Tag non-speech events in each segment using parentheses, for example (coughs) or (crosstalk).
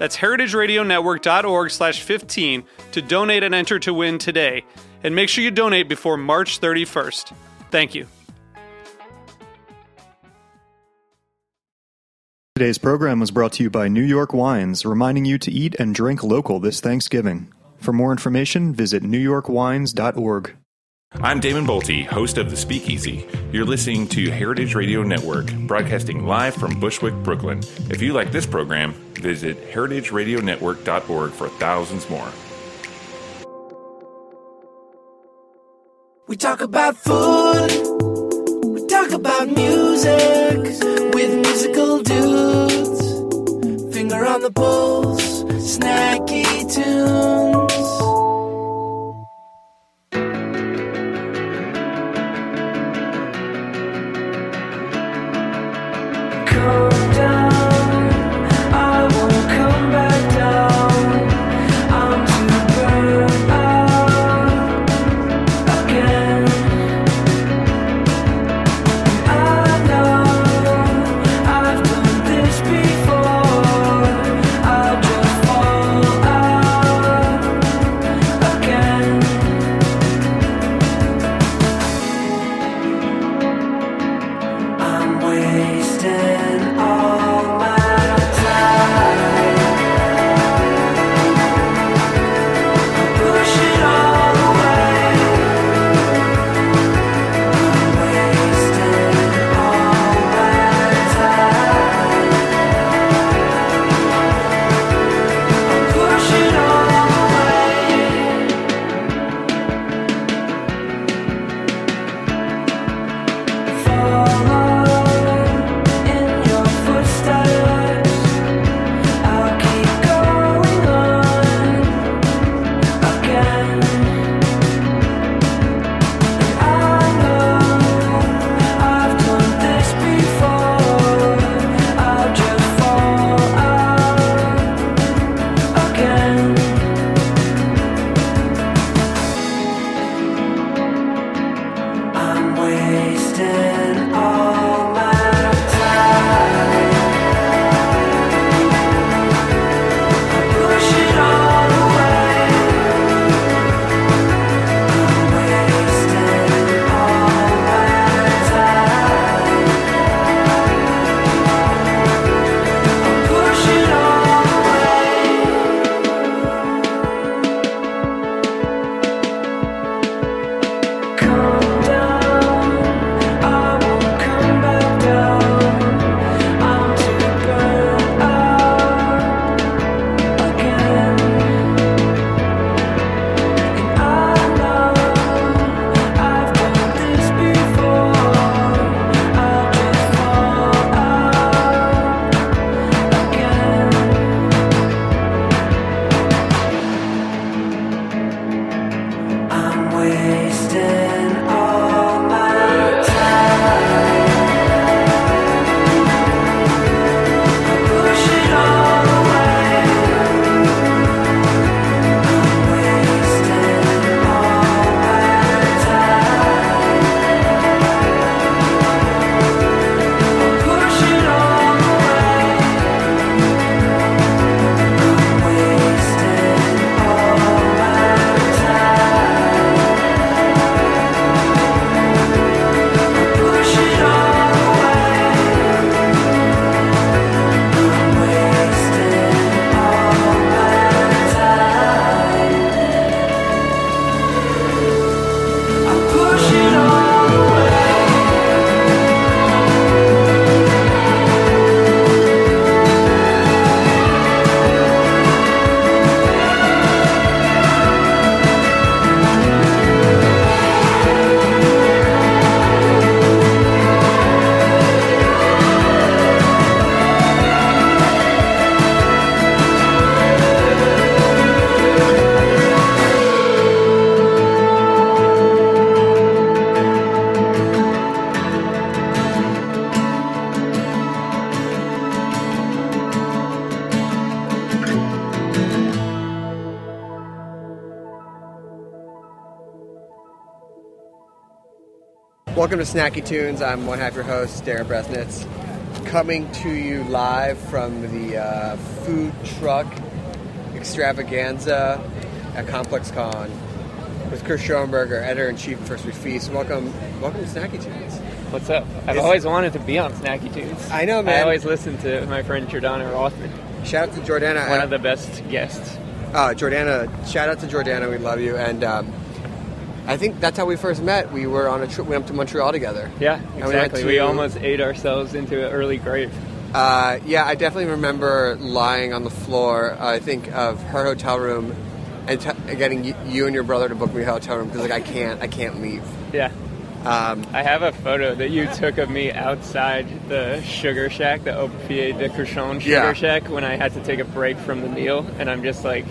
That's heritageradionetwork.org slash 15 to donate and enter to win today. And make sure you donate before March 31st. Thank you. Today's program was brought to you by New York Wines, reminding you to eat and drink local this Thanksgiving. For more information, visit newyorkwines.org. I'm Damon Boelte, host of The Speakeasy. You're listening to Heritage Radio Network, broadcasting live from Bushwick, Brooklyn. If you like this program, visit heritageradionetwork.org for thousands more. We talk about food, we talk about music with musical dudes. Finger on the pulse, snacky tunes. Welcome to Snacky Tunes. I'm one half your host, Darin Bresnitz, coming to you live from the uh, food truck extravaganza at Complex Con with Chris Schonberger, editor in chief of First We Feast. Welcome, welcome to Snacky Tunes. What's up? I've Is- always wanted to be on Snacky Tunes. I know, man. I always listen to my friend Jordana Rothman, Shout out to Jordana. one of the best guests. uh, Jordana, shout out to Jordana. We love you. And um, I think that's how we first met. We were on a trip. We went up to Montreal together. Yeah, we exactly. We, to- almost ate ourselves into an early grave. Uh, yeah, I definitely remember lying on the floor. Uh, I think of her hotel room and t- getting y- you and your brother to book me a hotel room because like I can't, I can't leave. Yeah. Um, I have a photo that you took of me outside the Sugar Shack, the Au Pied de Cochon Sugar Yeah. Shack, when I had to take a break from the meal, and I'm just like,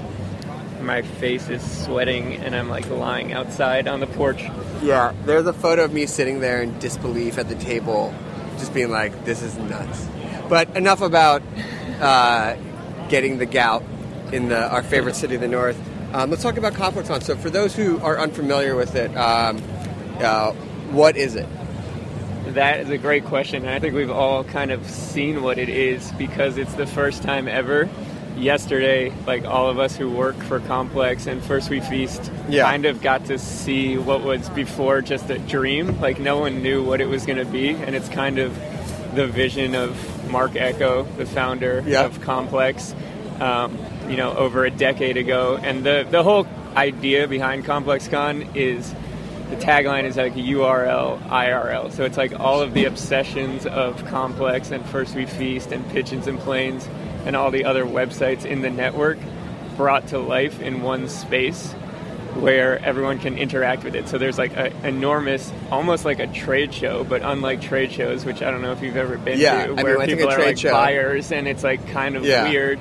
my face is sweating, and I'm like lying outside on the porch. yeah, there's a photo of me sitting there in disbelief at the table, just being like, "This is nuts." But enough about uh, getting the gout in the, our favorite city of the north. Um, let's talk about ComplexCon. So, for those who are unfamiliar with it, um, uh, what is it? That is a great question, I think we've all kind of seen what it is because it's the first time ever. Yesterday, like all of us who work for Complex and First We Feast, Yeah. kind of got to see what was before just a dream. Like no one knew what it was going to be, and it's kind of the vision of Marc Ecko, the founder Yeah. of Complex, um, you know, over a decade ago. And the the whole idea behind ComplexCon is the tagline is like URL IRL. So it's like all of the obsessions of Complex and First We Feast and Pigeons and Planes and all the other websites in the network brought to life in one space where everyone can interact with it. So there's like an enormous, almost like a trade show, but unlike trade shows, which I don't know if you've ever been Yeah, to, where I think people are trade like show- buyers and it's like kind of Yeah. weird.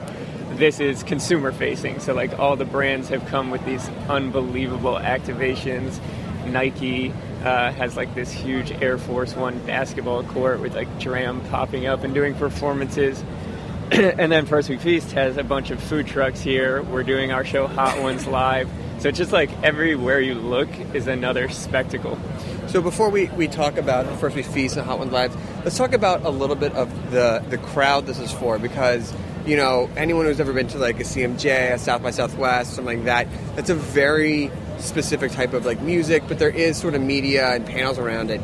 This is consumer facing. So like all the brands have come with these unbelievable activations. Nike uh, has like this huge Air Force One basketball court with like D.R.A.M. popping up and doing performances. (coughs) and then First We Feast has a bunch of food trucks here. We're doing our show Hot Ones live. So it's just like everywhere you look is another spectacle. So before we, we talk about First We Feast and Hot Ones Live, let's talk about a little bit of the, the crowd this is for because, you know, anyone who's ever been to like a CMJ, a South by Southwest, something like that, that's a very specific type of like music, but there is sort of media and panels around it.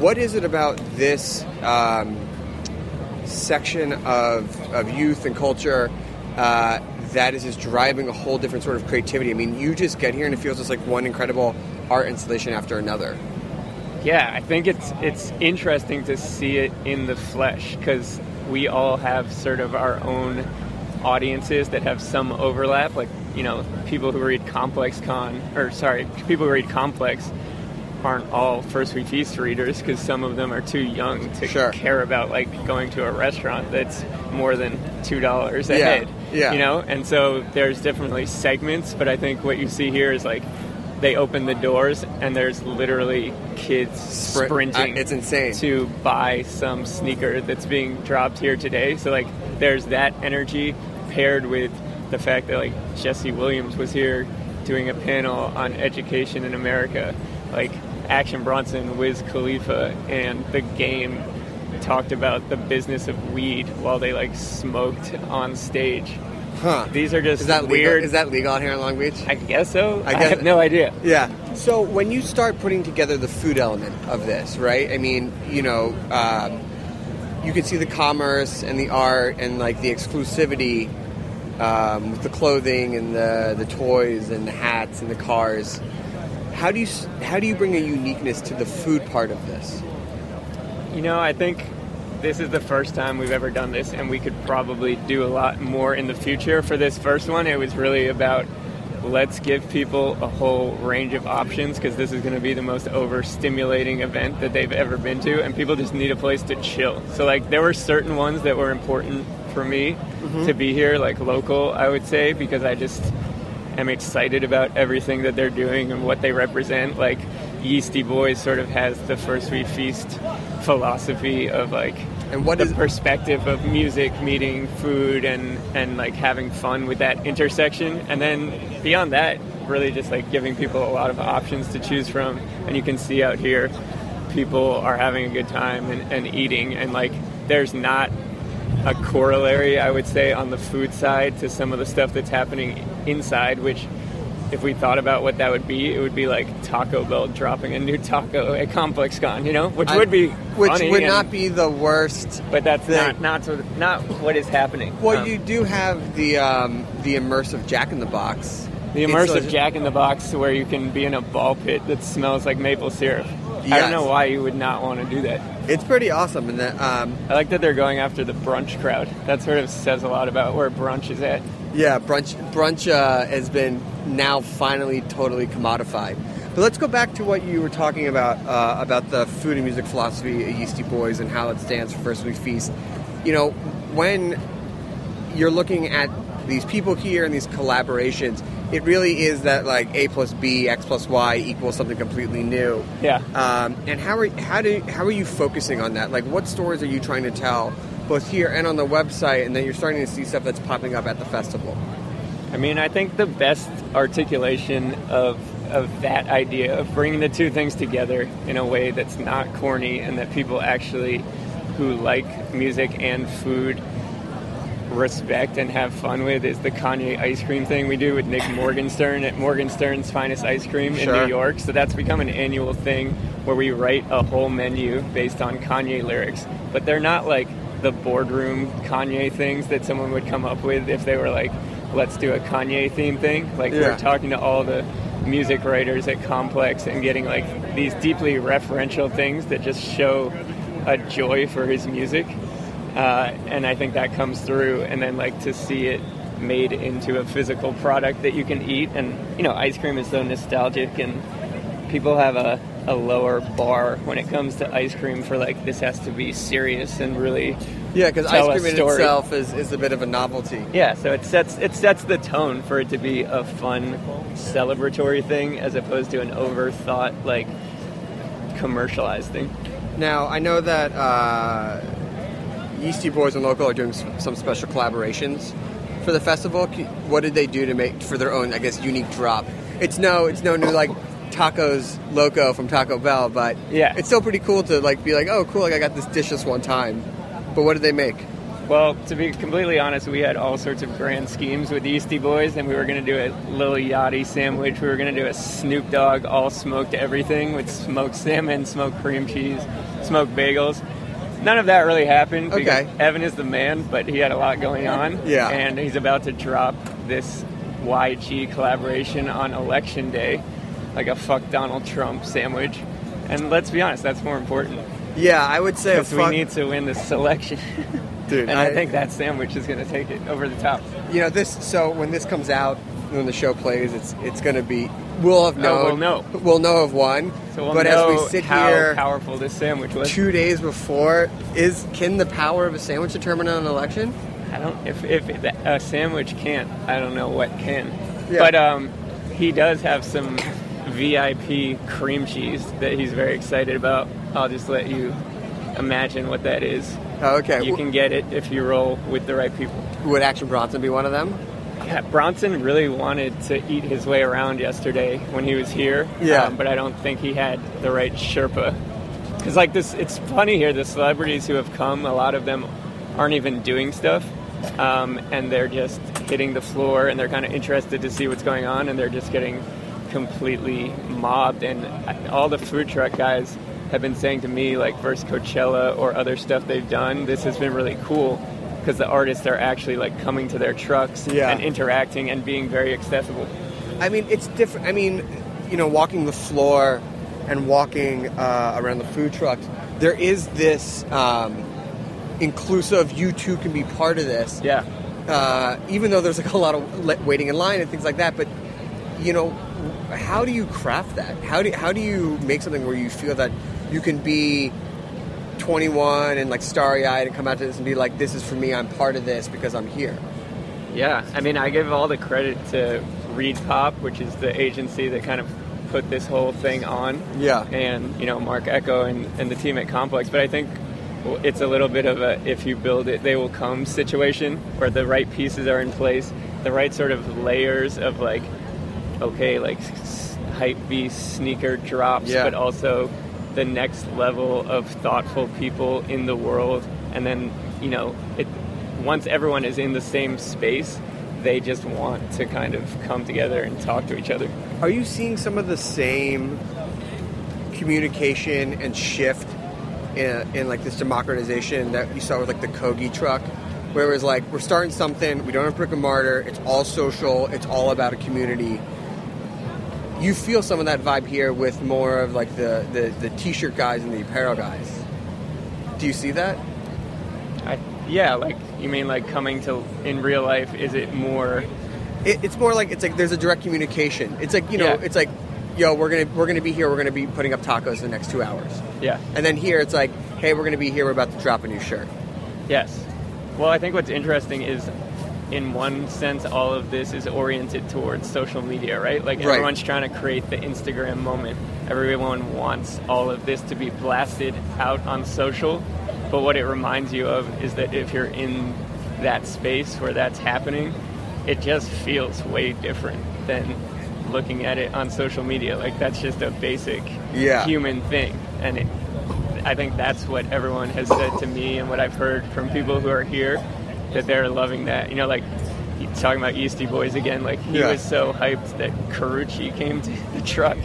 What is it about this um, section of, of youth and culture uh, that is just driving a whole different sort of creativity? I mean, you just get here and it feels just like one incredible art installation after another. Yeah, I think it's it's interesting to see it in the flesh because we all have sort of our own audiences that have some overlap. Like you know, people who read Complex Con, or sorry, people who read Complex aren't all First We Feast readers because some of them are too young to Sure. care about like going to a restaurant that's more than two dollars a Yeah, head. yeah. You know, and so there's definitely segments, but I think what you see here is like they open the doors and there's literally kids Sprint- uh, sprinting. I- it's insane. to buy some sneaker that's being dropped here today. So like, there's that energy paired with the fact that like Jesse Williams was here doing a panel on education in America, like Action Bronson, Wiz Khalifa, and the game talked about the business of weed while they like smoked on stage. Huh. These are just Is that weird. legal? Is that legal out here in Long Beach? I guess so. I I, guess- have no idea. yeah. So when you start putting together the food element of this, right? I mean, you know, um, you can see the commerce and the art and like the exclusivity um, with the clothing and the the toys and the hats and the cars. How do you how do you bring a uniqueness to the food part of this? You know, I think this is the first time we've ever done this, and we could probably do a lot more in the future. For this first one, it was really about let's give people a whole range of options because this is going to be the most overstimulating event that they've ever been to, and people just need a place to chill. So, like, there were certain ones that were important for me mm-hmm. to be here, like local, I would say, because I just am excited about everything that they're doing and what they represent. Like Yeastie Boys sort of has the First We Feast philosophy of like And what the is- perspective of music meeting food and and like having fun with that intersection. And then beyond that, really just like giving people a lot of options to choose from. And you can see out here people are having a good time and, and eating, and like there's not a corollary, I would say, on the food side to some of the stuff that's happening inside, which if we thought about what that would be, it would be like Taco Bell dropping a new taco at Complex Con, you know, which I- would be which would and- not be the worst. but that's thing. not not sort of, not what is happening. Well, Um, you do have the um, the immersive Jack in the Box. the immersive like- Jack in the Box, where you can be in a ball pit that smells like maple syrup. I don't know why you would not want to do that. It's pretty awesome, and that um, I like that they're going after the brunch crowd. That sort of says a lot about where brunch is at. yeah, brunch brunch uh, has been now finally totally commodified. But let's go back to what you were talking about uh, about the food and music philosophy at Yeastie Boys and how it stands for First We Feast. You know, when you're looking at these people here and these collaborations, it really is that like A plus B, X plus Y equals something completely new. Yeah. Um, and how are how do how are you focusing on that? Like, what stories are you trying to tell, both here and on the website? And then you're starting to see stuff that's popping up at the festival. I mean, I think the best articulation of of that idea of bringing the two things together in a way that's not corny and that people actually who like music and food respect and have fun with is the Kanye ice cream thing we do with Nick (laughs) Morgenstern at Morgenstern's Finest Ice Cream in New York. So that's become an annual thing where we write a whole menu based on Kanye lyrics. But they're not like the boardroom Kanye things that someone would come up with if they were like, let's do a Kanye theme thing. Like Yeah. we're talking to all the music writers at Complex and getting like these deeply referential things that just show a joy for his music uh, and I think that comes through. And then like to see it made into a physical product that you can eat, and you know, ice cream is so nostalgic, and people have a, a lower bar when it comes to ice cream for like this has to be serious and really Yeah, because ice cream in itself is, is a bit of a novelty. yeah. So it sets it sets the tone for it to be a fun celebratory thing as opposed to an overthought like commercialized thing. Now, I know that uh, Yeastie Boys and Local are doing some special collaborations for the festival. What did they do to make for their own, I guess, unique drop? It's no, it's no new like tacos loco from Taco Bell, but Yeah. it's still pretty cool to like be like, oh, cool, like I got this dish this one time. But what did they make? Well, to be completely honest, we had all sorts of grand schemes with the Yeastie Boys, and we were going to do a Lil Yachty sandwich. We were going to do a Snoop Dogg all smoked everything with smoked salmon, smoked cream cheese, smoked bagels. None of that really happened Okay. Evan is the man, but he had a lot going on. Yeah. And he's about to drop this YG collaboration on election day, like a fuck Donald Trump sandwich. And let's be honest, that's more important Yeah, I would say because we fuck, need to win this election. dude. (laughs) And I, think that sandwich is going to take it over the top. you know this. So when this comes out, when the show plays, it's it's going to be. We'll have Oh, known. we'll know. (laughs) We'll know of one. So we'll but know as we sit how here. powerful this sandwich was. two days before is can the power of a sandwich determine an election I don't. If if a sandwich can't, I don't know what can. Yeah. But um, he does have some VIP cream cheese that he's very excited about. I'll just let you imagine what that is. oh, okay You can get it if you roll with the right people. would action bronson be one of them Yeah, Bronson really wanted to eat his way around yesterday when he was here. Yeah. um, but I don't think he had the right Sherpa. Because like this, it's funny here. The celebrities who have come, a lot of them aren't even doing stuff, um, and they're just hitting the floor, and they're kind of interested to see what's going on, and they're just getting completely mobbed. And all the food truck guys have been saying to me, like versus Coachella or other stuff they've done, this has been really cool because the artists are actually like coming to their trucks Yeah. and interacting and being very accessible. i mean it's different i mean you know walking the floor and walking uh, around the food trucks there is this um, inclusive you too can be part of this Yeah. uh, even though there's like a lot of waiting in line and things like that. But you know, how do you craft that? How do how do you make something where you feel that you can be 21 and like starry eyed and come out to this and be like, this is for me. I'm part of this because I'm here. Yeah, I mean, I give all the credit to Reed Pop, which is the agency that kind of put this whole thing on. Yeah. And, you know, Marc Ecko and, and the team at Complex. But I think it's a little bit of a if you build it, they will come situation where the right pieces are in place, the right sort of layers of like, okay, like hype beast sneaker drops, Yeah. but also the next level of thoughtful people in the world, and then you know, it once everyone is in the same space, they just want to kind of come together and talk to each other. Are you seeing some of the same communication and shift in, in like this democratization that you saw with like the Kogi truck? Where it was like, we're starting something, we don't have brick and mortar, it's all social, it's all about a community. You feel some of that vibe here with more of like the, the, the t-shirt guys and the apparel guys. Do you see that? I, yeah, like you mean like coming to in real life? Is it more? It, it's more like it's like there's a direct communication. It's like you know, Yeah. it's like, yo, we're gonna we're gonna be here. We're gonna be putting up tacos in the next two hours. Yeah. And then here it's like, hey, we're gonna be here. We're about to drop a new shirt. Yes. Well, I think what's interesting is, in one sense, all of this is oriented towards social media, right? Like Right. everyone's trying to create the Instagram moment. Everyone wants all of this to be blasted out on social. But what it reminds you of is that if you're in that space where that's happening, it just feels way different than looking at it on social media. Like that's just a basic Yeah. human thing. And it, I think that's what everyone has said to me and what I've heard from people who are here that they're loving that. You know, like talking about Yeastie Boys again. Like he Yeah. was so hyped that Carucci came to (laughs) the truck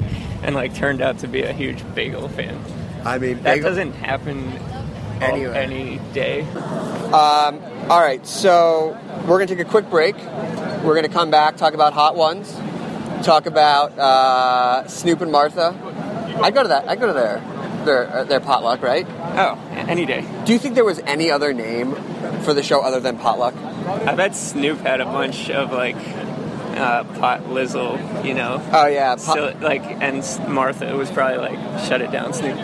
and like turned out to be a huge bagel fan. I mean, That bagel- doesn't happen all- any day. Um, all right, so we're gonna take a quick break. We're gonna come back, talk about hot ones, talk about uh, Snoop and Martha. I go to that. I go to their their uh, their potluck, right? Oh, any day. Do you think there was any other name for the show other than potluck? I bet Snoop had a bunch of like uh, pot lizzle, you know. Oh yeah, pot- So, like, and Martha was probably like, "Shut it down, Snoop."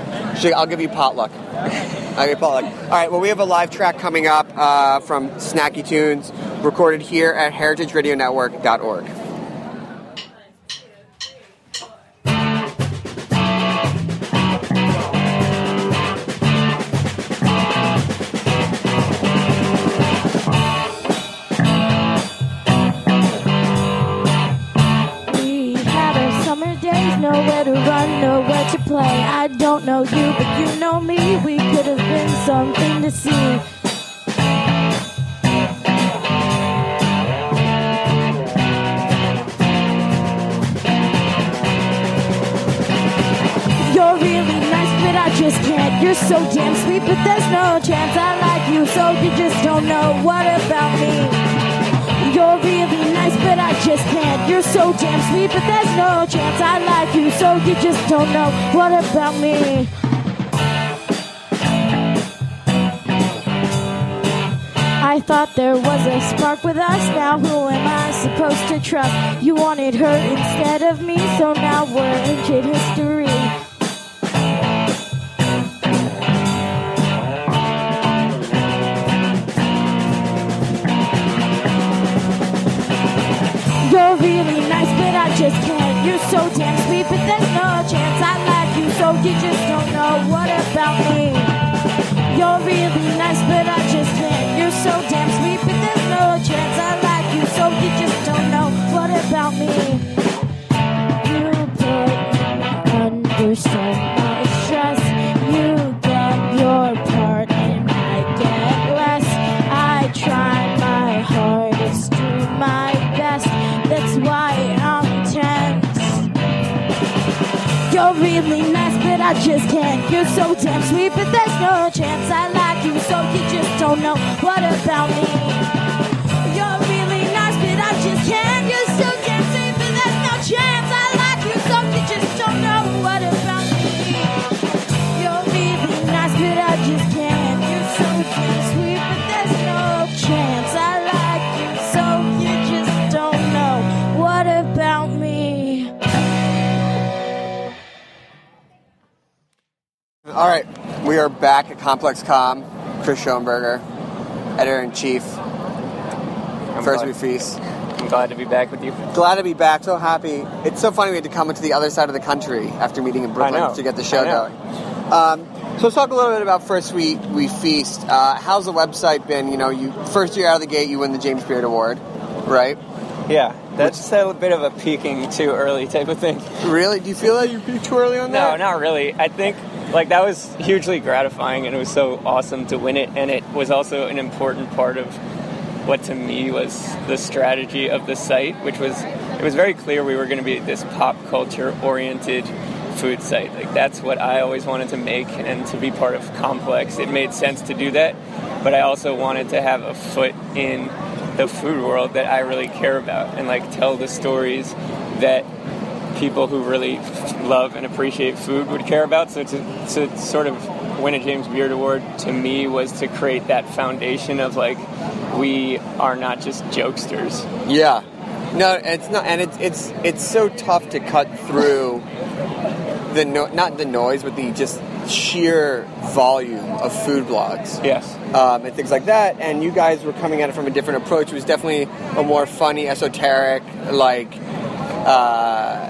I'll give you potluck. I'll give you potluck. All right. Well, we have a live track coming up uh, from Snacky Tunes, recorded here at HeritageRadioNetwork.org. know you, but you know me. We could have been something to see. You're really nice, but I just can't. You're so damn sweet, but there's no chance I like you, so you just don't know what about me. So damn sweet, but there's no chance I like you, so you just don't know what about me. I thought there was a spark with us. Now who am I supposed to trust? You wanted her instead of me, so now we're ancient history. You're really just can't. You're so damn sweet, but there's no chance I like you, so you just don't know what about me. You're really nice, but I really nice, but I just can't. You're so damn sweet, but there's no chance I like you, so you just don't know what about me. All right, we are back at ComplexCon. Chris Schonberger, editor in chief. First we feast. I'm glad to be back with you. Glad to be back. So happy. It's so funny we had to come into the other side of the country after meeting in Brooklyn to get the show going. Um, so let's talk a little bit about First We We Feast. Uh, how's the website been? You know, you first year out of the gate, you win the James Beard Award, right? Yeah, That's a bit of a peaking too early type of thing. Really? Do you feel like you peaked too early on that? No, not really. I think like that was hugely gratifying and it was so awesome to win it and it was also an important part of what to me was the strategy of the site, which was it was very clear we were going to be this pop culture oriented food site. Like that's what I always wanted to make and to be part of Complex. It made sense to do that, but I also wanted to have a foot in the food world that I really care about and like tell the stories that people who really love and appreciate food would care about. So to, to sort of win a James Beard Award to me was to create that foundation of like we are not just jokesters. Yeah. No, it's not, and it's it's it's so tough to cut through the no, not the noise, but the just sheer volume of food blogs. Yes. um, and things like that. And you guys were coming at it from a different approach. It was definitely a more funny, esoteric, like, uh,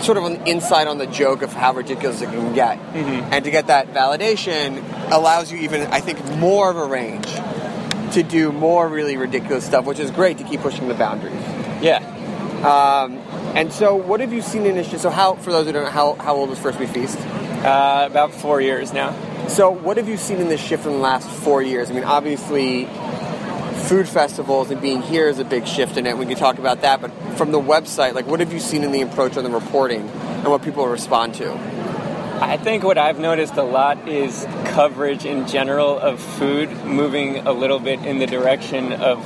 sort of an insight on the joke of how ridiculous it can get. And to get that validation allows you even, I think, more of a range to do more really ridiculous stuff, which is great to keep pushing the boundaries. Yeah. Um, and so, what have you seen in this? So, how for those who don't know, how, how old was First We Feast? Uh, about four years now. So, what have you seen in this shift in the last four years? I mean, obviously, food festivals and being here is a big shift in it. We can talk about that, but from the website, like, what have you seen in the approach on the reporting and what people respond to? I think what I've noticed a lot is coverage in general of food moving a little bit in the direction of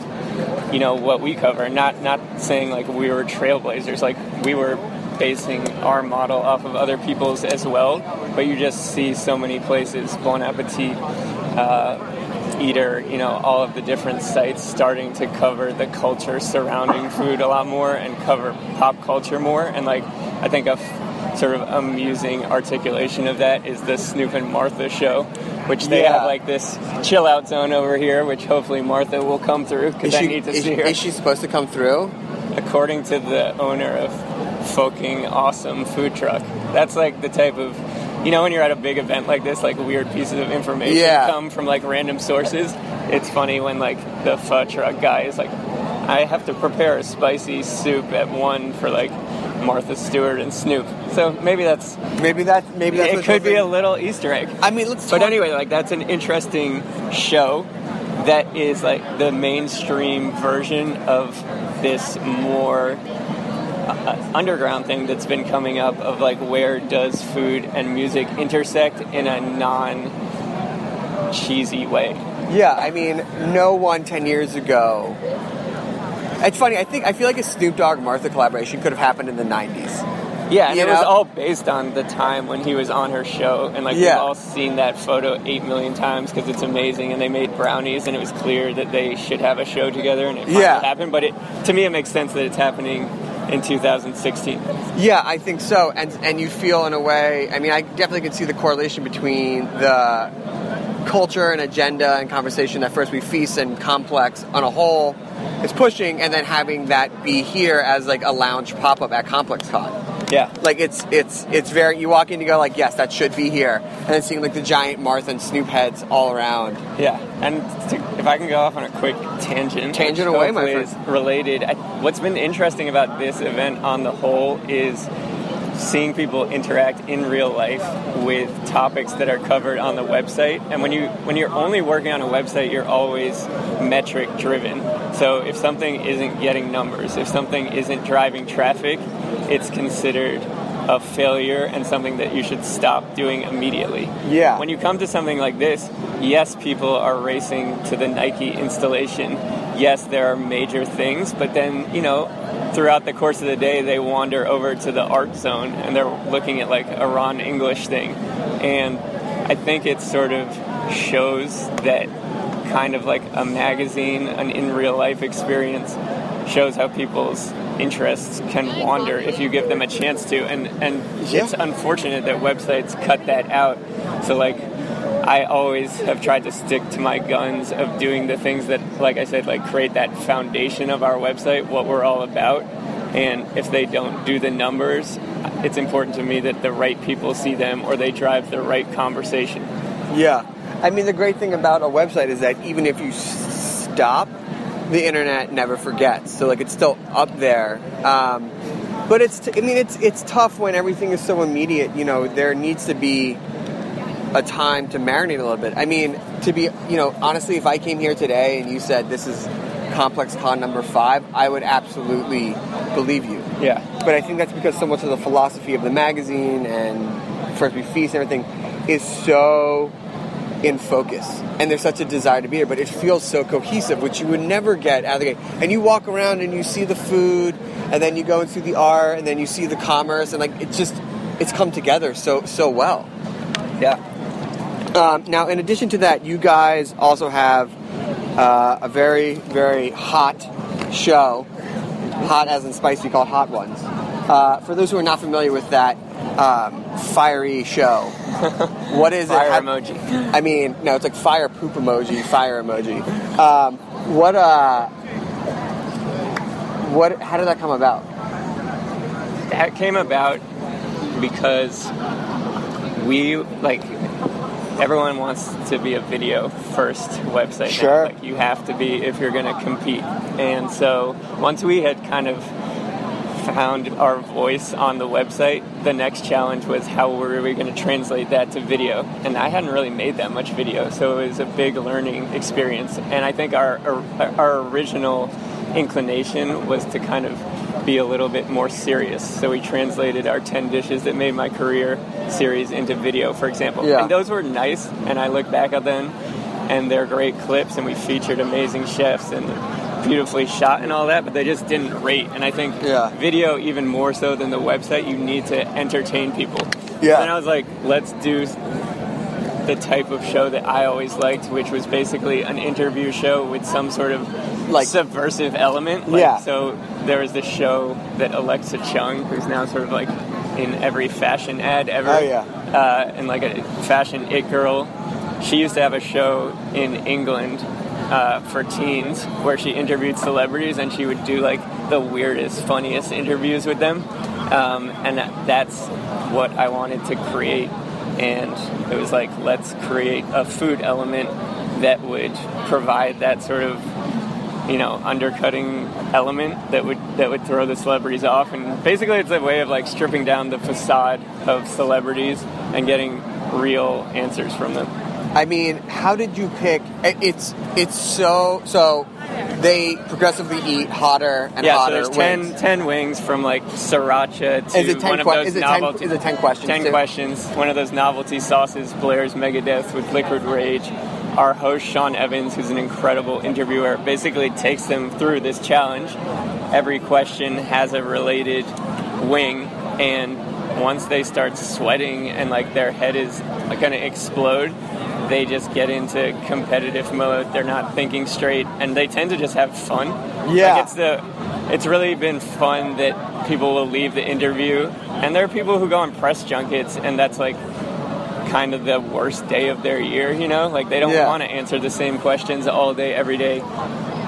you know what we cover. Not not saying like we were trailblazers, like we were basing our model off of other people's as well. But you just see so many places, Bon Appetit, uh, Eater, you know, all of the different sites starting to cover the culture surrounding food a lot more and cover pop culture more. And like I think a f- sort of amusing articulation of that is the Snoop and Martha show, which they Yeah. have like this chill out zone over here, which hopefully Martha will come through because I she, need to see her. is she supposed to come through? According to the owner of Fucking Awesome Food Truck, that's like the type of you know when you're at a big event like this, like weird pieces of information Yeah. come from like random sources. It's funny when like the pho truck guy is like, I have to prepare a spicy soup at one for like Martha Stewart and Snoop. So maybe that's Maybe that. Maybe that's it could be a little Easter egg. I mean, let's. But talk- anyway, like that's an interesting show that is like the mainstream version of this more uh, underground thing that's been coming up of like where does food and music intersect in a non cheesy way. Yeah, I mean, no one 10 years ago. It's funny, I think, I feel like a Snoop Dogg Martha collaboration could have happened in the 90s. Yeah, and You it was all based on the time when he was on her show, and like Yeah. we've all seen that photo eight million times because it's amazing. And they made brownies, and it was clear that they should have a show together, and it finally Yeah. happened. But it, to me, it makes sense that it's happening in 2016. Yeah, I think so. And and you feel in a way. I mean, I definitely can see the correlation between the culture and agenda and conversation that first we feast and complex on a whole is pushing, and then having that be here as like a lounge pop up at Complex Con. Yeah, Like it's it's it's very. You walk in, you go like, yes, that should be here, and then seeing like the giant Martha and Snoop heads all around. yeah. And to, if I can go off on a quick tangent, Tangent away, my friend. related. I, what's been interesting about this event on the whole is seeing people interact in real life with topics that are covered on the website. And when you when you're only working on a website, you're always metric driven. So if something isn't getting numbers, if something isn't driving traffic, it's considered a failure and something that you should stop doing immediately. Yeah. When you come to something like this, yes, people are racing to the Nike installation. Yes, there are major things, but then, you know, throughout the course of the day, they wander over to the art zone and they're looking at like a Ron English thing. And I think it sort of shows that kind of like a magazine, an in real life experience, shows how people's interests can wander if you give them a chance to. And, and it's unfortunate that websites cut that out. So, like, I always have tried to stick to my guns of doing the things that, like I said, like create that foundation of our website, what we're all about. And if they don't do the numbers, it's important to me that the right people see them or they drive the right conversation. Yeah. I mean, the great thing about a website is that even if you stop, the internet never forgets. So like it's still up there. Um, but it's t- I mean it's it's tough when everything is so immediate. You know, there needs to be a time to marinate a little bit. I mean, to be you know honestly, if I came here today and you said this is complex con number five, I would absolutely believe you. Yeah. But I think that's because so much of the philosophy of the magazine and First We Feast and everything is so in focus. And there's such a desire to be here, but it feels so cohesive, which you would never get out of the gate. And you walk around and you see the food, and then you go and see the art, and then you see the commerce, and like it's just it's come together so so well. Yeah. Um, now, in addition to that, you guys also have uh, a very, very hot show. Hot as in spicy, called Hot Ones. Uh, for those who are not familiar with that um, fiery show, (laughs) what is Fire it? How- emoji. I mean, no, it's like fire poop emoji, fire emoji. Um, what? Uh, what? How did that come about? That came about because we like everyone wants to be a video first website. now. Sure. Like you have to be if you're going to compete. And so once we had kind of found our voice on the website, the next challenge was how were we going to translate that to video? And I hadn't really made that much video, so it was a big learning experience. And I think our our, our original inclination was to kind of be a little bit more serious. So we translated our 10 dishes that made my career series into video, for example. Yeah. And those were nice, and I look back at them and they're great clips, and we featured amazing chefs and beautifully shot and all that, but they just didn't rate. And I think Yeah. video, even more so than the website, you need to entertain people. Yeah. And I was like, let's do the type of show that I always liked, which was basically an interview show with some sort of Like- subversive element. Like, Yeah. So there was this show that Alexa Chung, who's now sort of like in every fashion ad ever. Oh, yeah. Uh, and like a fashion it girl. She used to have a show in England uh, for teens where she interviewed celebrities and she would do like the weirdest, funniest interviews with them. Um, and that- that's what I wanted to create. And it was like, let's create a food element that would provide that sort of you know undercutting element that would that would throw the celebrities off and basically it's a way of like stripping down the facade of celebrities and getting real answers from them I mean, how did you pick? Eh, it's it's so so. They progressively eat hotter and yeah so hotter. there's 10, wings. 10 wings from like sriracha to Is it 10 one of que- those is it 10 novelty is it 10 questions 10 too? questions one of those novelty sauces blair's megadeth with liquid rage our host sean evans who's an incredible interviewer basically takes them through this challenge every question has a related wing and once they start sweating and like their head is uh, going to explode they just get into competitive mode they're not thinking straight and they tend to just have fun Yeah. like it's the it's really been fun that people will leave the interview and there are people who go on press junkets and that's like kind of the worst day of their year you know like they don't Yeah. want to answer the same questions all day every day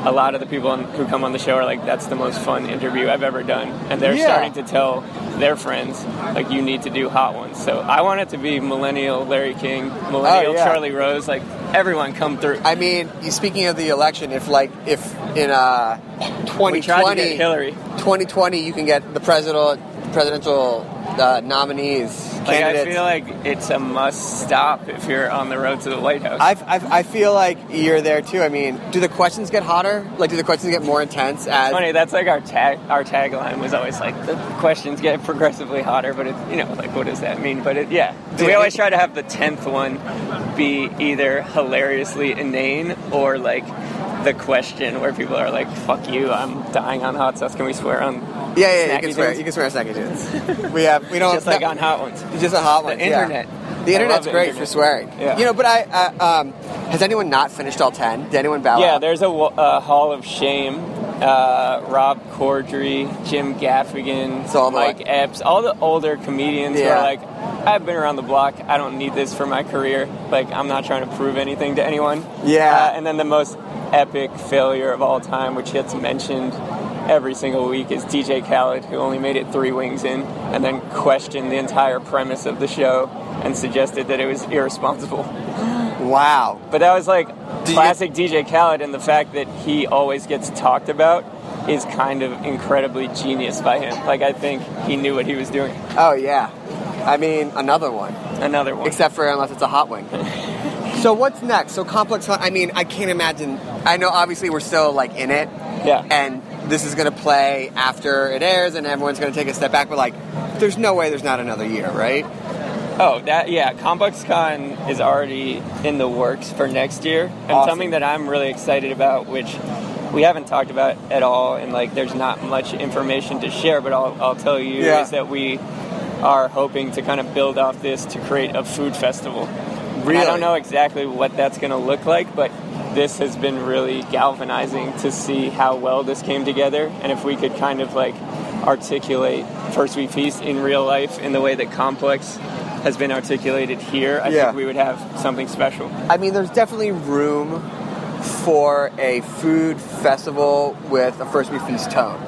a lot of the people on, who come on the show are like that's the most fun interview i've ever done and they're Yeah. starting to tell their friends like you need to do hot ones so i want it to be millennial larry king millennial Oh, yeah. charlie rose like everyone come through I mean, speaking of the election, if like if in uh, we tried to 2020, hillary 2020, you can get the presidential presidential uh, nominees like i feel like it's a must stop if you're on the road to the white house I've, I've, I feel like you're there too. I mean, do the questions get hotter? Like, do the questions get more intense as? funny. That's like our tag. Our tagline was always like the questions get progressively hotter, but it, you know, like what does that mean? But it, yeah, we Yeah. always try to have the tenth one be either hilariously inane or like the question where people are like, "Fuck you, I'm dying on hot sauce. Can we swear on?" Yeah, yeah, you can swear. tunes?" You can swear snacky tunes. we have, we (laughs) don't. Just like no- on hot ones. Just a hot one. The internet. The internet's great internet. for swearing. Yeah. You know, but I, uh, um, has anyone not finished all ten? Did anyone bow Yeah, out? there's a, Hall of Shame. Uh, Rob Corddry, Jim Gaffigan, So Mike like- Epps, all the older comedians who Yeah. are like, I've been around the block. I don't need this for my career. Like, I'm not trying to prove anything to anyone. Yeah. Uh, and then the most epic failure of all time, which gets mentioned every single week, is DJ Khaled, who only made it three wings in, and then questioned the entire premise of the show and suggested that it was irresponsible. Wow. But that was like you classic DJ Khaled, and the fact that he always gets talked about is kind of incredibly genius by him. Like I think he knew what he was doing. Oh yeah. I mean, another one. Another one. Except for unless it's a hot wing. (laughs) so what's next? So complex. I mean, I can't imagine. I know obviously we're still like in it, yeah. and this is gonna play after it airs, and everyone's gonna take a step back. But like, there's no way there's not another year, right? Oh, that yeah. ComplexCon is already in the works for next year, and Awesome. something that I'm really excited about, which we haven't talked about at all, and like there's not much information to share, but I'll, I'll tell you Yeah. is that we are hoping to kind of build off this to create a food festival. Really? I don't know exactly what that's going to look like, but this has been really galvanizing to see how well this came together, and if we could kind of like articulate First We Feast in real life in the way that Complex has been articulated here, I Yeah. think we would have something special. I mean, there's definitely room for a food festival with a first we feast tone.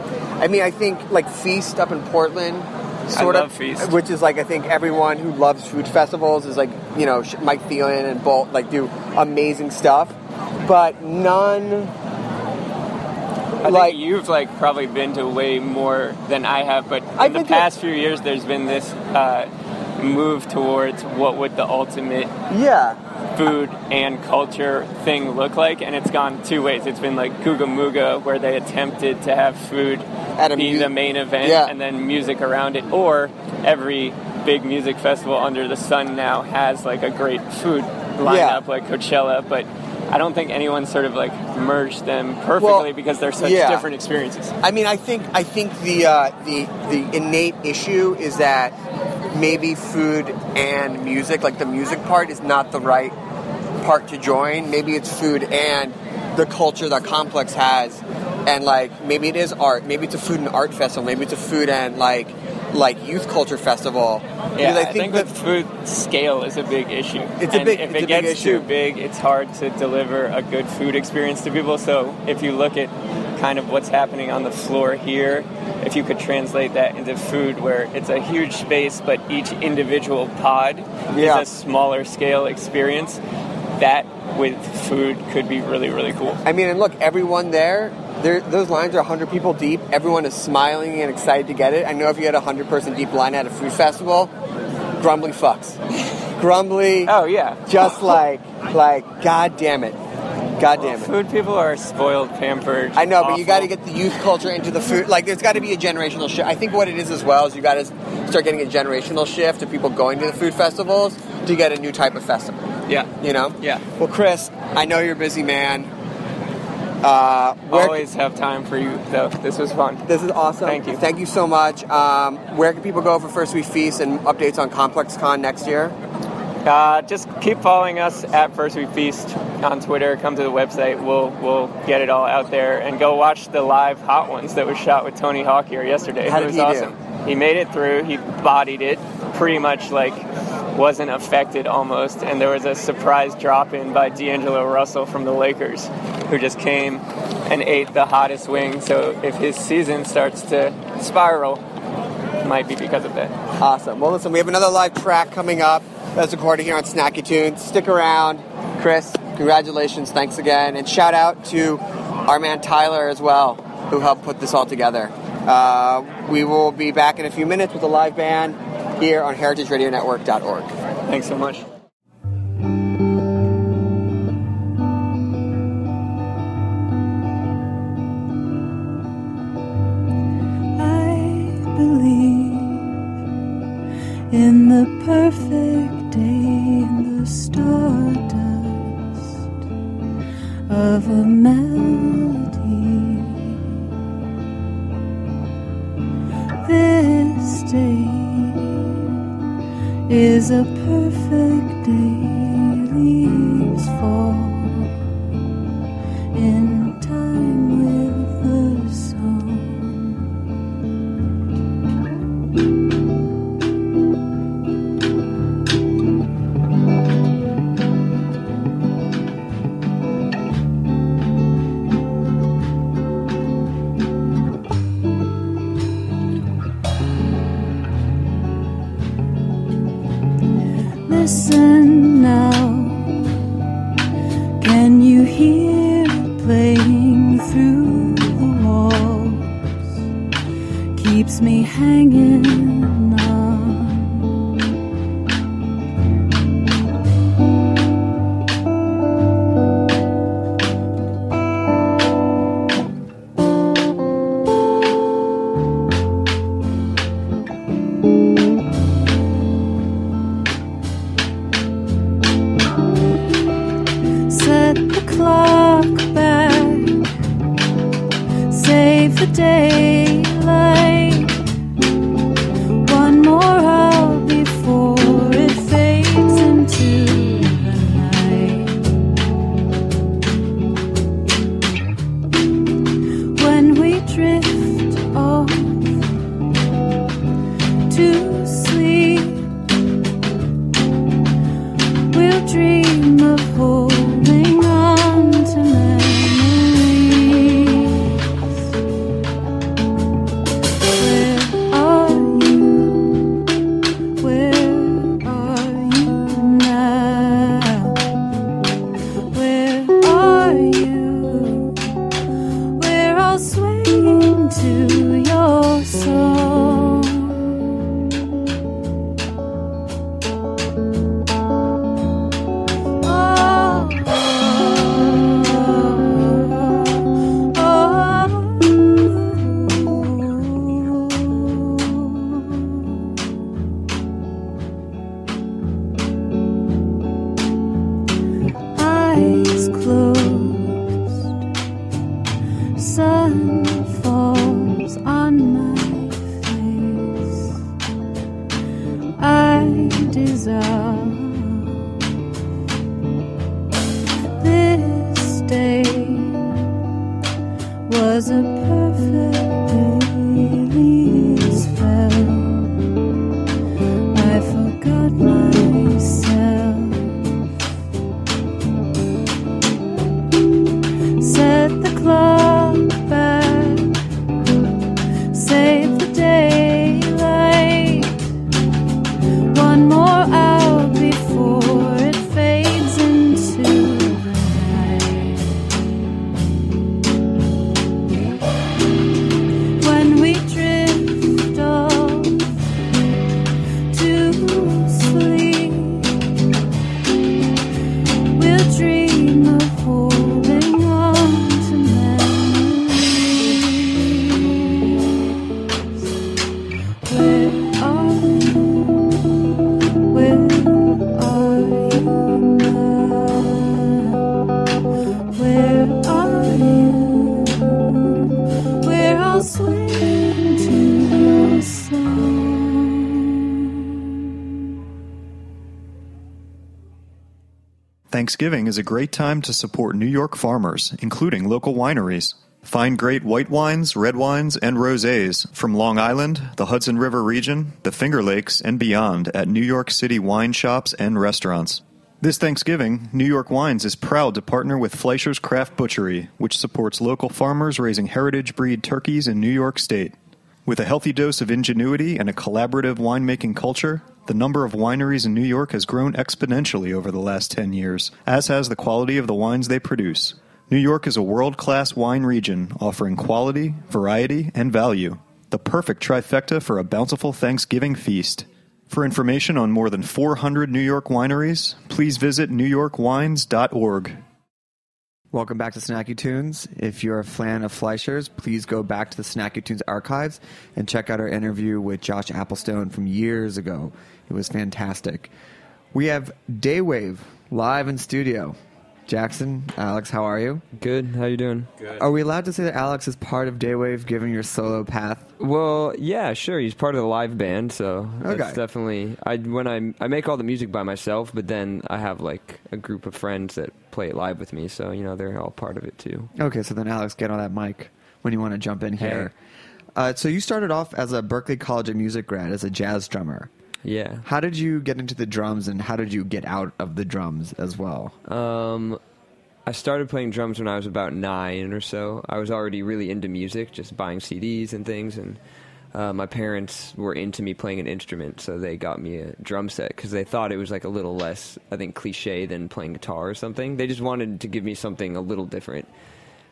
I mean, I think like Feast up in Portland, sort love of, Feast. which is like I think everyone who loves food festivals is like you know Mike Thelin and Bolt like do amazing stuff, but none. I Like- think you've like probably been to way more than I have, but I've in the been to- past few years, there's been this uh, move towards what would the ultimate Yeah, food and culture thing look like, and it's gone two ways. It's been like GoogaMooga, where they attempted to have food At be mu- the main event, Yeah. and then music around it, or every big music festival under the sun now has like a great food lineup, Yeah. like Coachella, but. I don't think anyone sort of like merged them perfectly Well, because they're such yeah. different experiences. I mean, I think I think the uh, the the innate issue is that maybe food and music, like the music part, is not the right part to join. Maybe it's food and the culture that Complex has, and like maybe it is art. Maybe it's a food and art festival. Maybe it's a food and like like youth culture festival. Yeah, I think, that with food scale is a big issue. It's a big- If it big gets issue. too big, it's hard to deliver a good food experience to people. So if you look at kind of what's happening on the floor here, if you could translate that into food, where it's a huge space, but each individual pod Yeah. is a smaller scale experience, that with food could be really really cool. I mean, and look, everyone there, there those lines are 100 people deep. Everyone is smiling and excited to get it. I know if you had a 100 person deep line at a food festival, grumbly fucks. grumbly, Oh yeah. just like, like, god damn it. God damn it. Food people are spoiled, pampered. I know, but you got to get the youth culture into the food. Like, there's got to be a generational shift. I think what it is as well is you got to start getting a generational shift of people going to the food festivals to get a new type of festival. Yeah. You know? Yeah. Well, Chris, I know you're a busy man. Uh, Always have time for you though. This was fun. This is awesome. Thank you. Thank you so much. Um, where can people go for First We Feast and updates on ComplexCon next year? Uh, just keep following us at First We Feast on Twitter. Come to the website. We'll we'll get it all out there and go watch the live Hot Ones that was shot with Tony Hawk here yesterday. How it did was he do? awesome. He made it through. He bodied it pretty much like wasn't affected almost. And there was a surprise drop in by D'Angelo Russell from the Lakers, who just came and ate the hottest wing. So if his season starts to spiral, might be because of that. Awesome. Well, listen, we have another live track coming up that's recorded here on Snacky Tunes. Stick around. Chris, congratulations. Thanks again. And shout out to our man Tyler as well, who helped put this all together. Uh, we will be back in a few minutes with a live band here on heritageradionetwork.org. Thanks so much. Is a perfect day. Thanksgiving is a great time to support New York farmers, including local wineries. Find great white wines, red wines, and rosés from Long Island, the Hudson River region, the Finger Lakes, and beyond at New York City wine shops and restaurants. This Thanksgiving, New York Wines is proud to partner with Fleischer's Craft Butchery, which supports local farmers raising heritage breed turkeys in New York State. With a healthy dose of ingenuity and a collaborative winemaking culture, the number of wineries in New York has grown exponentially over the last 10 years, as has the quality of the wines they produce. New York is a world class wine region offering quality, variety, and value. The perfect trifecta for a bountiful Thanksgiving feast. For information on more than 400 New York wineries, please visit newyorkwines.org. Welcome back to Snacky Tunes. If you're a fan of Fleischers, please go back to the Snacky Tunes archives and check out our interview with Josh Applestone from years ago. It was fantastic. We have Day Wave live in studio. Jackson, Alex, how are you? Good. How you doing? Good. Are we allowed to say that Alex is part of Day Wave given your solo path? Well, yeah, sure. He's part of the live band, so Okay. that's definitely. I when I I make all the music by myself, but then I have like a group of friends that play it live with me, so you know they're all part of it too. Okay, so then Alex, get on that mic when you want to jump in here. Uh, so you started off as a Berklee College of Music grad as a jazz drummer. Yeah. How did you get into the drums, and how did you get out of the drums as well? Um, I started playing drums when I was about nine or so. I was already really into music, just buying CDs and things, and uh, my parents were into me playing an instrument, so they got me a drum set because they thought it was like a little less, I think, cliche than playing guitar or something. They just wanted to give me something a little different.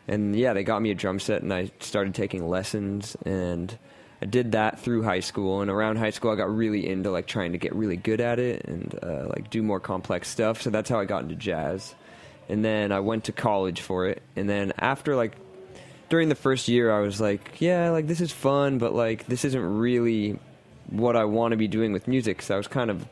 And yeah, they got me a drum set, and I started taking lessons. And I did that through high school, and around high school, I got really into like trying to get really good at it and uh, like do more complex stuff. So that's how I got into jazz. And then I went to college for it, and then after like during the first year, I was like, yeah, like this is fun, but like this isn't really what I want to be doing with music. So I was kind of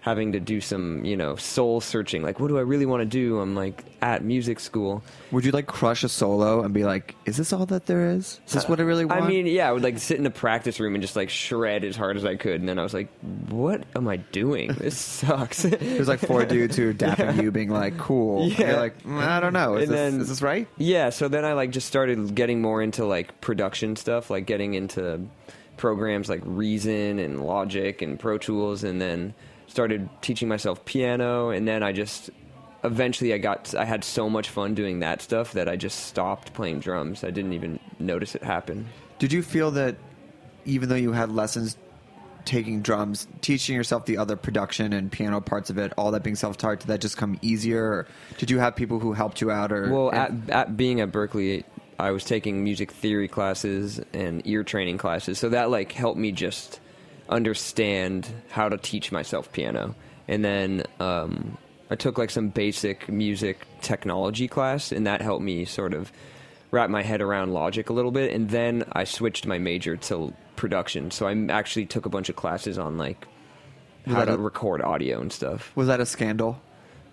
having to do some, you know, soul searching. Like, what do I really want to do? I'm like at music school. Would you like crush a solo and be like, "Is this all that there is? Is this what I really want?" I mean, yeah, I would like sit in a practice room and just like shred as hard as I could, and then I was like, "What am I doing? This (laughs) sucks." there's like four dudes who are dapping you, being like, "Cool." Yeah. You're like, "Mm, I don't know. Is And this, then- is this right? Yeah, so then I like just started getting more into like production stuff, like getting into programs like Reason and Logic and Pro Tools and then started teaching myself piano and then I just eventually I got I had so much fun doing that stuff that I just stopped playing drums. I didn't even notice it happen. Did you feel that even though you had lessons taking drums, teaching yourself the other production and piano parts of it, all that being self-taught, did that just come easier? Or did you have people who helped you out? Or Well, at, at being at Berklee, I was taking music theory classes and ear training classes, so that like helped me just understand how to teach myself piano. And then um, I took like some basic music technology class, and that helped me sort of wrap my head around logic a little bit. And then I switched my major to production, so I actually took a bunch of classes on like Was how to a- record audio and stuff. was that a scandal?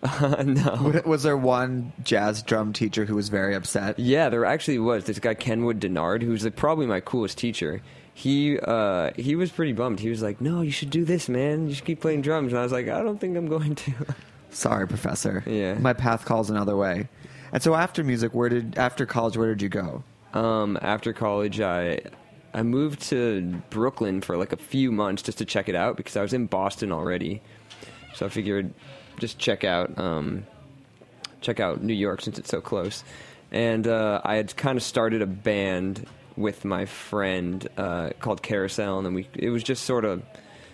(laughs) no. Was there one jazz drum teacher who was very upset? Yeah, there actually was this guy Kenwood Dennard, who's like probably my coolest teacher. He uh, he was pretty bummed. He was like, "No, you should do this, man. You should keep playing drums." And I was like, "I don't think I'm going to." (laughs) Sorry, professor. Yeah. My path calls another way. And so after music, where did after college, where did you go? um, after college, I I moved to Brooklyn for like a few months just to check it out because I was in Boston already. So I figured just check out um, check out New York since it's so close. And uh, I had kind of started a band with my friend uh, called Carousel, and we it was just sort of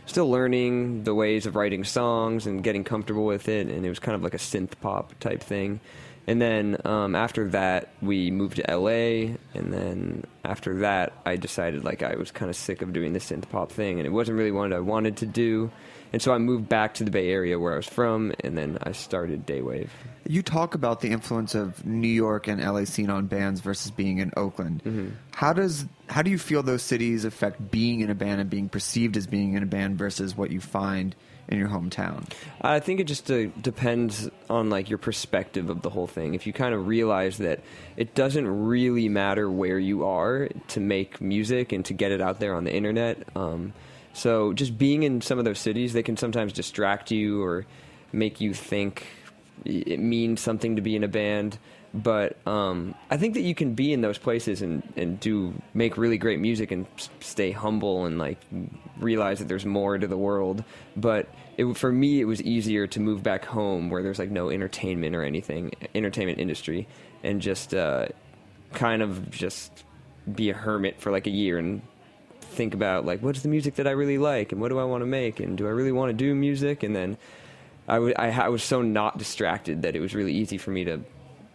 still learning the ways of writing songs and getting comfortable with it, and it was kind of like a synth pop type thing. And then um, after that, we moved to LA, and then after that, I decided like I was kind of sick of doing the synth pop thing, and it wasn't really what I wanted to do. And so I moved back to the Bay Area where I was from, and then I started Day Wave. You talk about the influence of New York and LA scene on bands versus being in Oakland. How does how do you feel those cities affect being in a band and being perceived as being in a band versus what you find in your hometown? I think it just uh, depends on like your perspective of the whole thing. If you kind of realize that it doesn't really matter where you are to make music and to get it out there on the internet. Um, so just being in some of those cities, they can sometimes distract you or make you think it means something to be in a band. But um, I think that you can be in those places and, and do make really great music and stay humble and like realize that there's more to the world. But it, for me, it was easier to move back home where there's like no entertainment or anything, entertainment industry, and just uh, kind of just be a hermit for like a year and think about like what's the music that I really like and what do I want to make and do I really want to do music and then I I ha- I was so not distracted that it was really easy for me to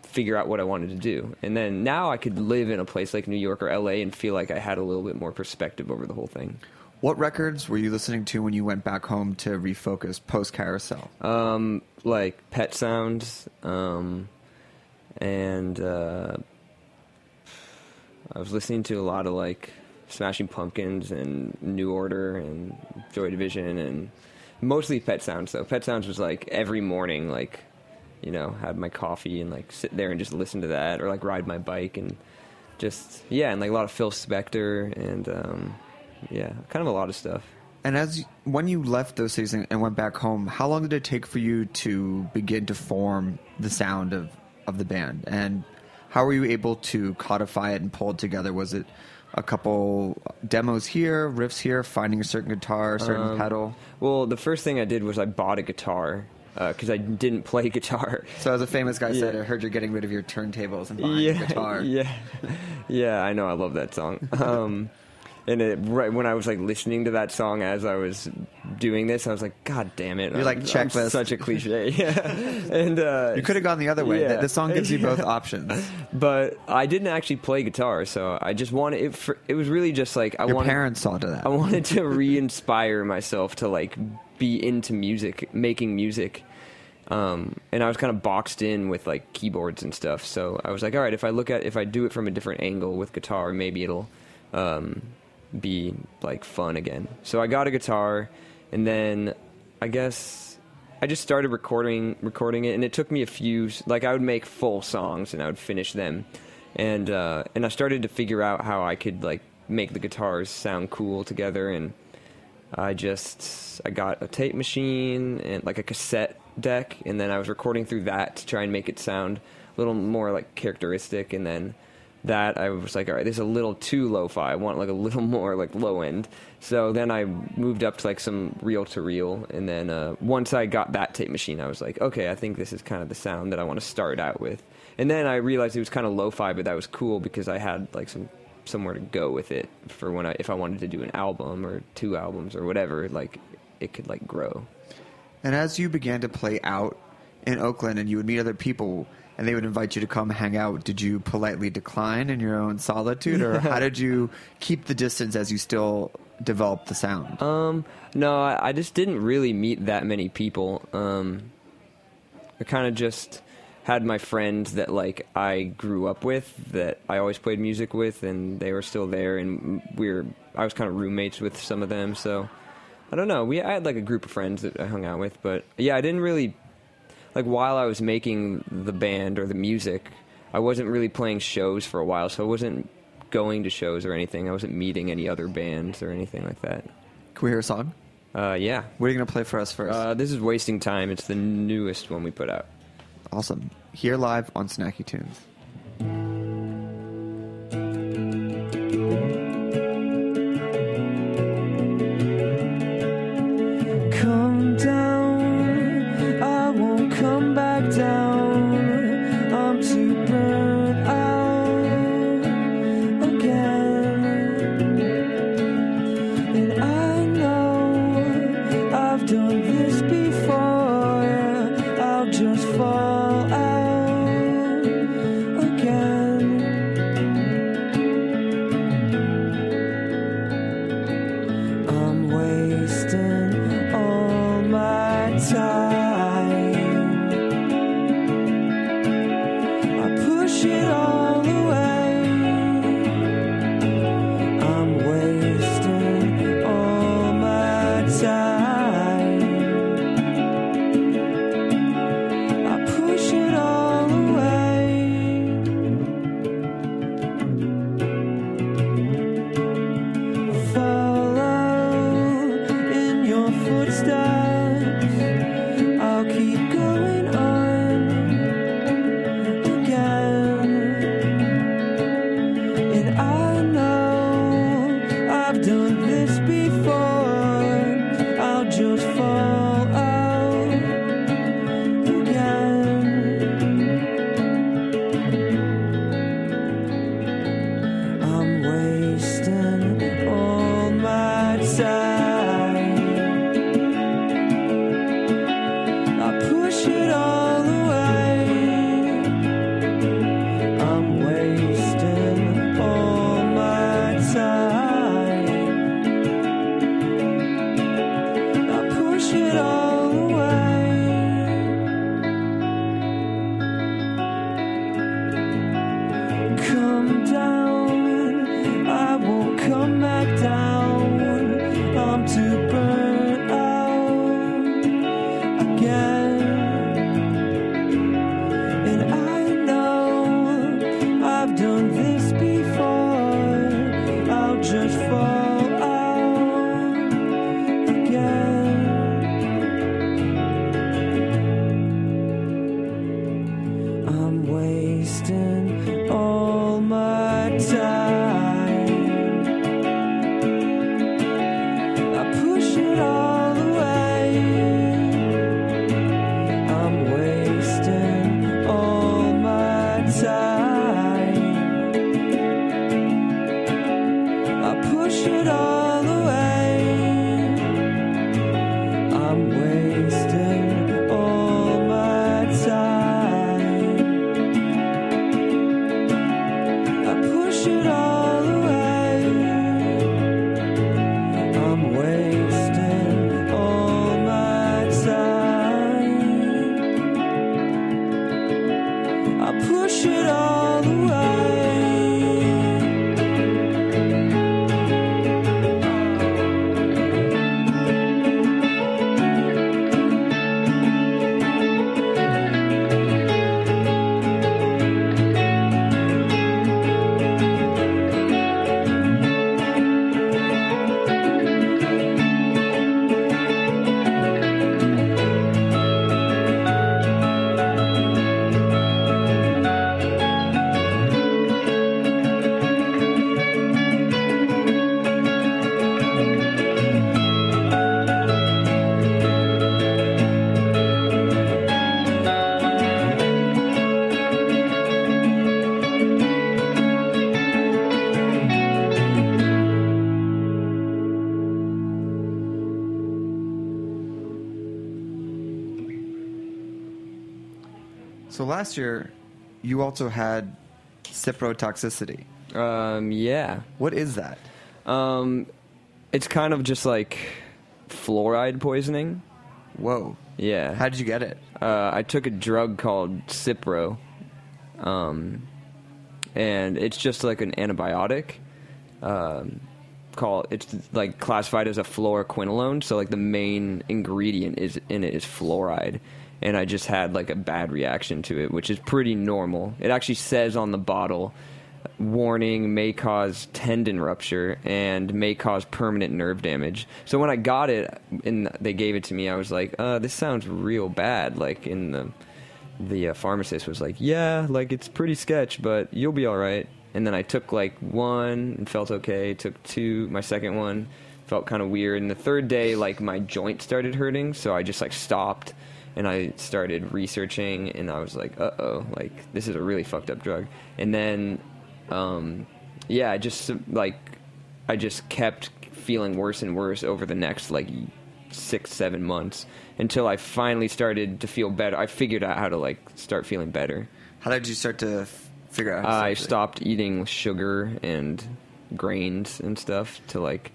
figure out what I wanted to do and then now I could live in a place like New York or LA and feel like I had a little bit more perspective over the whole thing. What records were you listening to when you went back home to refocus post Carousel? Um, like Pet Sounds, um, and uh, I was listening to a lot of like Smashing Pumpkins and New Order and Joy Division and mostly Pet Sounds. Though Pet Sounds was like every morning, like you know, had my coffee and like sit there and just listen to that, or like ride my bike and just yeah, and like a lot of Phil Spector and um, yeah, kind of a lot of stuff. And as when you left those cities and and went back home, how long did it take for you to begin to form the sound of, of the band? And how were you able to codify it and pull it together? Was it a couple demos here, riffs here, finding a certain guitar, a certain Um, pedal? Well, the first thing I did was I bought a guitar because I didn't play (laughs) guitar. So as a famous guy said, I heard you're getting rid of your turntables and buying yeah, a guitar. (laughs) Yeah, yeah, I know. I love that song. Um, and it, right when I was like listening to that song as I was doing this, I was like, God damn it! You're like, I'm- I'm checklist. such a cliche. (laughs) yeah, and uh, You could have gone the other way. Yeah. The song gives you both (laughs) options. but I didn't actually play guitar, so I just wanted it. For, it was really just like I Your wanted. parents saw to that. I wanted to re-inspire myself to like be into music, making music. Um, and I was kind of boxed in with like keyboards and stuff. So I was like, all right, if I look at if I do it from a different angle with guitar, maybe it'll um, be like fun again. So I got a guitar, and then I guess I just started recording recording it, and it took me a few. Like I would make full songs, and I would finish them, and uh, and I started to figure out how I could like make the guitars sound cool together, and I just I got a tape machine and like a cassette deck, and then I was recording through that to try and make it sound a little more like characteristic, and then that I was like, all right, this is a little too lo-fi. I want like a little (laughs) more like low end. So then I moved up to like some reel to reel, and then uh, once I got that tape machine, I was like, okay, I think this is kind of the sound that I want to start out with. And then I realized it was kind of lo-fi, but that was cool because I had like some somewhere to go with it for when I if I wanted to do an album or two albums or whatever, like it could like grow. And as you began to play out in Oakland and you would meet other people and they would invite you to come hang out, did you politely decline in your own solitude or how did you (laughs) keep the distance as you still developed the sound? Um, no, I, I just didn't really meet that many people. Um, I kind of just had my friends that like I grew up with that I always played music with, and they were still there, and we were I was kind of roommates with some of them, so I don't know. We I had like a group of friends that I hung out with, but yeah, I didn't really like while I was making the band or the music, I wasn't really playing shows for a while, so I wasn't going to shows or anything. I wasn't meeting any other bands or anything like that. Can we hear a song? Uh, yeah. What are you going to play for us first? Uh, this is Wasting Time. It's the newest one we put out. awesome. Here live on Snacky Tunes. Year, you also had ciprotoxicity. Um, yeah. What is that? Um, it's kind of just like fluoride poisoning. Whoa. Yeah. How did you get it? Uh, I took a drug called Cipro, um, and it's just like an antibiotic. Um, called it's like classified as a fluoroquinolone. So like the main ingredient is in it is fluoride, and I just had like a bad reaction to it, which is pretty normal. It actually says on the bottle. Warning may cause tendon rupture and may cause permanent nerve damage. So when I got it and they gave it to me, I was like, uh, "This sounds real bad." Like in the the uh, pharmacist was like, "Yeah, like it's pretty sketch, but you'll be all right." And then I took like one and felt okay. Took two, my second one felt kind of weird. And the third day, like my joint started hurting, so I just like stopped and I started researching, and I was like, "Uh oh, like this is a really fucked up drug." And then, um, yeah, I just like I just kept feeling worse and worse over the next like six, seven months until I finally started to feel better. I figured out how to like start feeling better. How did you start to f- figure out? How to I stopped eating sugar and grains and stuff to like.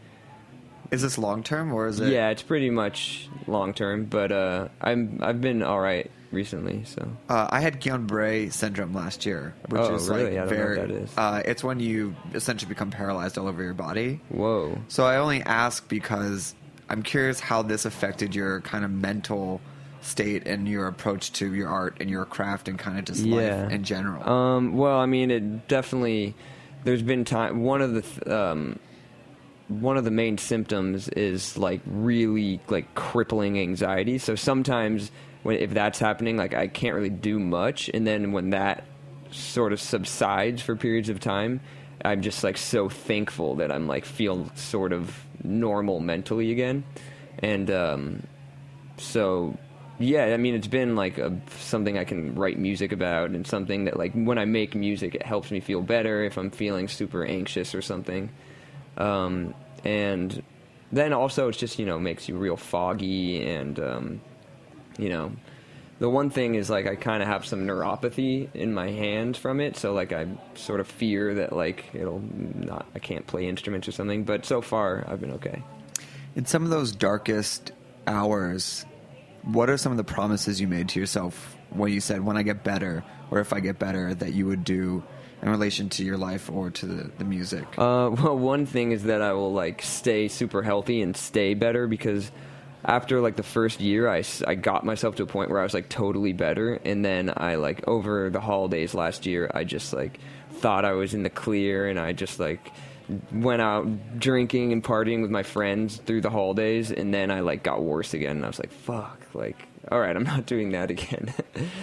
Is this long term or is it? Yeah, it's pretty much long term, but uh, I'm I've been all right recently. So Uh, I had Guillain-Barré syndrome last year, which Oh, is really? like I don't know very. what that is. Uh, it's when you essentially become paralyzed all over your body. whoa, So I only ask because I'm curious how this affected your kind of mental state and your approach to your art and your craft and kind of just Yeah. life in general. Um, well, I mean, it definitely. There's been time. One of the th- um, one of the main symptoms is like really like crippling anxiety. So sometimes when if that's happening, like I can't really do much, and then when that sort of subsides for periods of time, I'm just like so thankful that I'm like feel sort of normal mentally again, and um, so yeah i mean it's been like a, something i can write music about and something that like when i make music it helps me feel better if i'm feeling super anxious or something. Um, and then also it's just you know makes you real foggy and um, you know the one thing is like i kind of have some neuropathy in my hand from it. So like i sort of fear that like it'll not i can't play instruments or something. But so far i've been okay. In some of those darkest hours, what are some of the promises you made to yourself when you said, "When I get better," or "If I get better," that you would do in relation to your life or to the, the music? Uh, (laughs) well, one thing is that I will like stay super healthy and stay better because after like the first year, I, I got myself to a point where I was like totally better, and then I like over the holidays last year, I just like thought I was in the clear, and I just like went out drinking and partying with my friends through the holidays, and then I like got worse again, and I was like, fuck, like. All right, I'm not doing that again.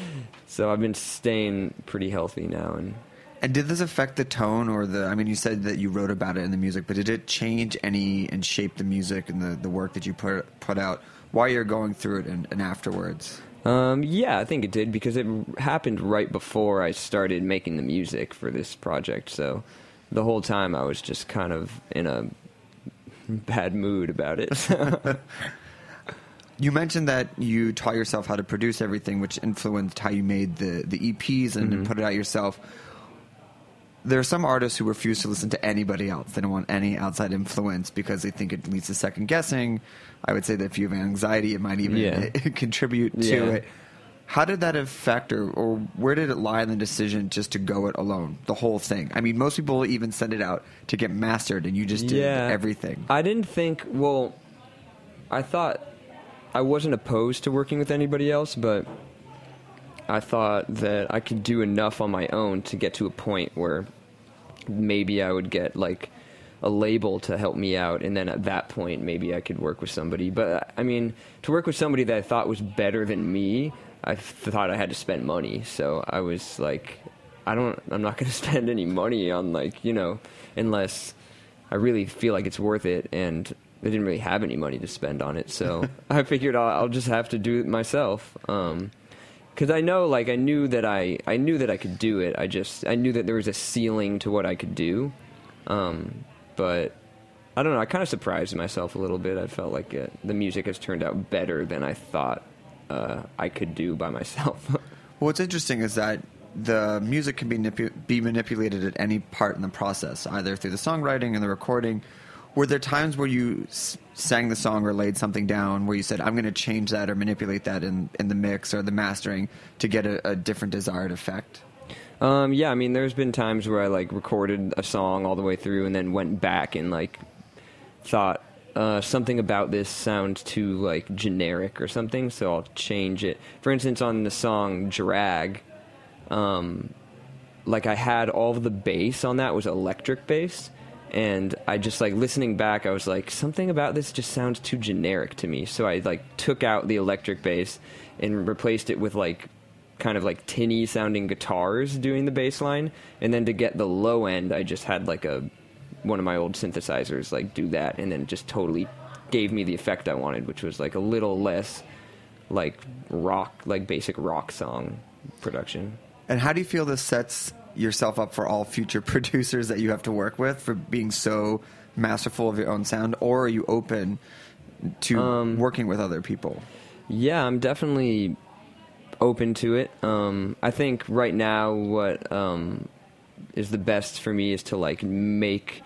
(laughs) so I've been staying pretty healthy now, and And did this affect the tone or the? I mean, you said that you wrote about it in the music, but did it change any and shape the music and the, the work that you put put out while you're going through it and, and afterwards? Um, yeah, I think it did because it happened right before I started making the music for this project. So the whole time I was just kind of in a bad mood about it. (laughs) You mentioned that you taught yourself how to produce everything, which influenced how you made the, the EPs and, and put it out yourself. There are some artists who refuse to listen to anybody else. They don't want any outside influence because they think it leads to second guessing. I would say that if you have anxiety, it might even Yeah. (laughs) contribute to Yeah. it. How did that affect, or, or where did it lie in the decision just to go it alone, the whole thing? I mean, most people even send it out to get mastered, and you just did everything. I didn't think. Well, I thought I wasn't opposed to working with anybody else, but I thought that I could do enough on my own to get to a point where maybe I would get like a label to help me out, and then at that point maybe I could work with somebody. But I mean, to work with somebody that I thought was better than me, I thought I had to spend money. So I was like, I don't, I'm not (laughs) going to spend any money on like you know, unless I really feel like it's worth it, and I didn't really have any money to spend on it. So (laughs) I figured I'll, I'll just have to do it myself. Um, because I know, like, I knew that I, I knew that I could do it. I just, I knew that there was a ceiling to what I could do. Um, but I don't know. I kind of surprised myself a little bit. I felt like uh the music has turned out better than I thought uh, I could do by myself. well, (laughs) What's interesting is that the music can be be manipulated at any part in the process, either through the songwriting and the recording. Were there times where you sang the song or laid something down where you said, "I'm going to change that or manipulate that in, in the mix or the mastering to get a, a different desired effect"? Um, yeah, I mean, there's been times where I like recorded a song all the way through and then went back and like thought uh, something about this sounds too like generic or something, so I'll change it. For instance, on the song "Drag," um, like I had all the bass on that was electric bass, and I just like listening back, I was like, something about this just sounds too generic to me. So I like took out the electric bass and replaced it with like kind of like tinny sounding guitars doing the bass line, and then to get the low end, I just had like a one of my old synthesizers like do that, and then just totally gave me the effect I wanted, which was like a little less like rock, like basic rock song production. And how do you feel this sets yourself up for all future (laughs) producers that you have to work with for being so masterful of your own sound, or are you open to Um, working with other people? Yeah, I'm definitely open to it. Um, I think right now what um, is the best for me is to like make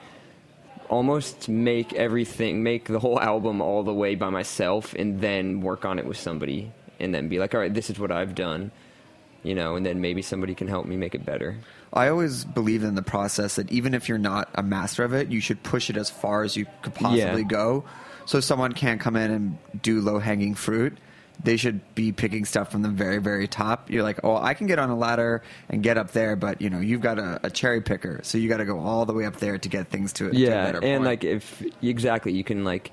almost make everything make the whole (laughs) album all the way by myself and then work on it with somebody and then be like all right this is what I've done you know and then maybe somebody can help me make it better I always believe in the process that even if you're not a master of it, you should push it as far as you could possibly Yeah. go. So someone can't come in and do low hanging fruit. They should be picking stuff from the very, very top. You're like, oh, I can get on a ladder and get up there, but you know, you've got a, a cherry picker, so you got to go all the way up there to get things to, to a yeah better Yeah. and point. like if exactly you can like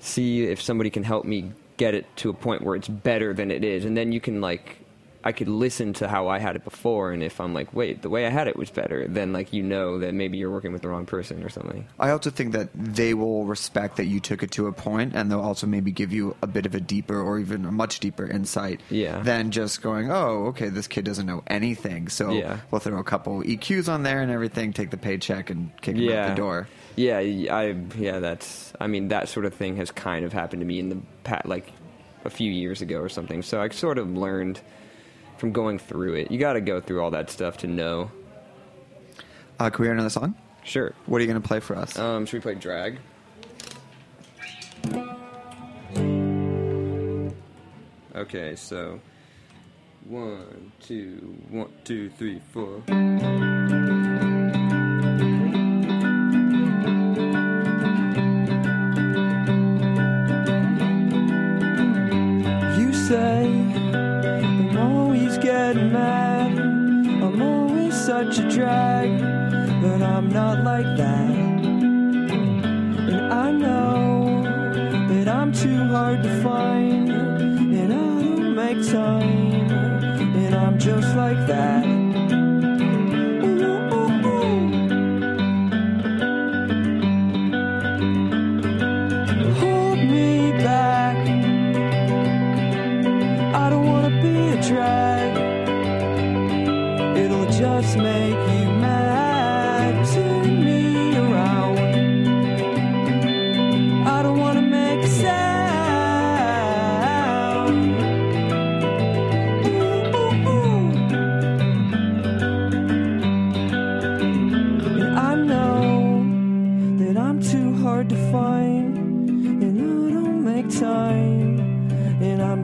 see if somebody can help me get it to a point where it's better than it is and then you can like i could listen to how i had it before and if i'm like wait the way i had it was better then like you know that maybe you're working with the wrong person or something I also think that they will respect that you took it to a point, and they'll also maybe give you a bit of a deeper or even a much deeper insight Yeah. than just going, "Oh, okay, this kid doesn't know anything." So Yeah. we'll throw a couple EQs on there and everything, take the paycheck, and kick him out the door. yeah i yeah that's i mean that sort of thing has kind of happened to me in the pat like a few years ago or something so i sort of learned from going through it you got to go through all that stuff to know Uh, can we hear another song? sure What are you going to play for us? Um, should we play drag? Okay, so one, two, one, two, three, four. Such a drag, but I'm not like that. And I know that I'm too hard to find, and I don't make time, and I'm just like that.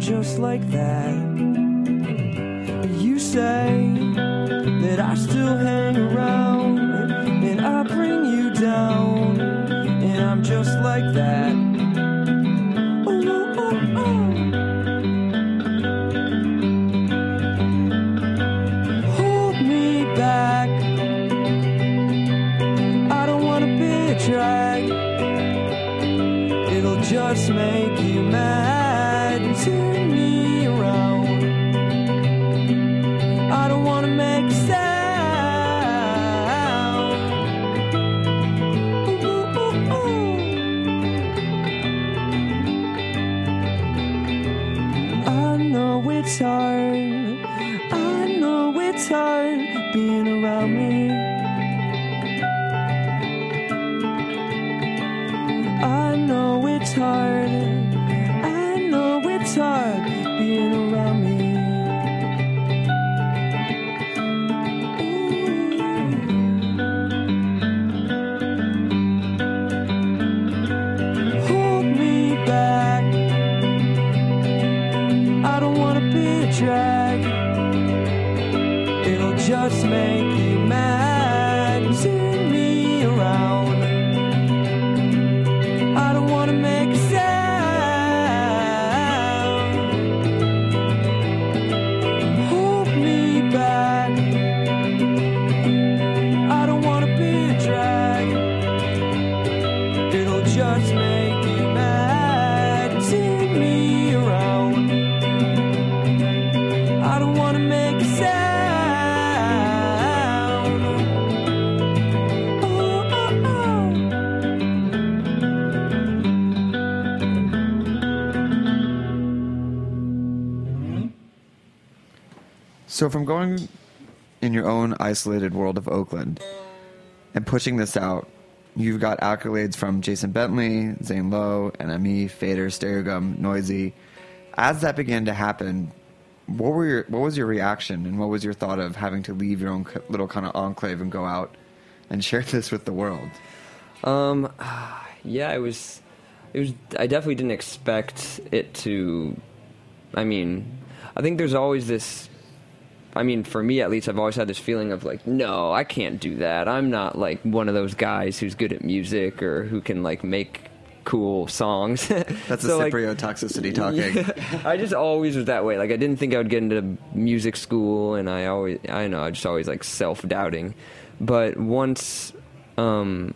Just like that. You say So, from going in your own isolated world of Oakland and pushing this out, you've got accolades from Jason Bentley, Zane Lowe, NME, Fader, Stereogum, Noisy. As that began to happen, what were your what was your reaction and what was your thought of having to leave your own little kind of enclave and go out and share (laughs) this with the world? Um, (sighs) yeah, it was. It was. I definitely didn't expect it to. I mean, I think there's always this. I mean, for me at least, I've always had this feeling of like, no, I can't do that. I'm not like one of those guys who's good at music or who can like make cool songs. (laughs) That's So, a like, Cyprio toxicity talking. (laughs) I just always was that way. Like I didn't think I would get into music school, and I always, I know, I just always like self doubting. But once, um,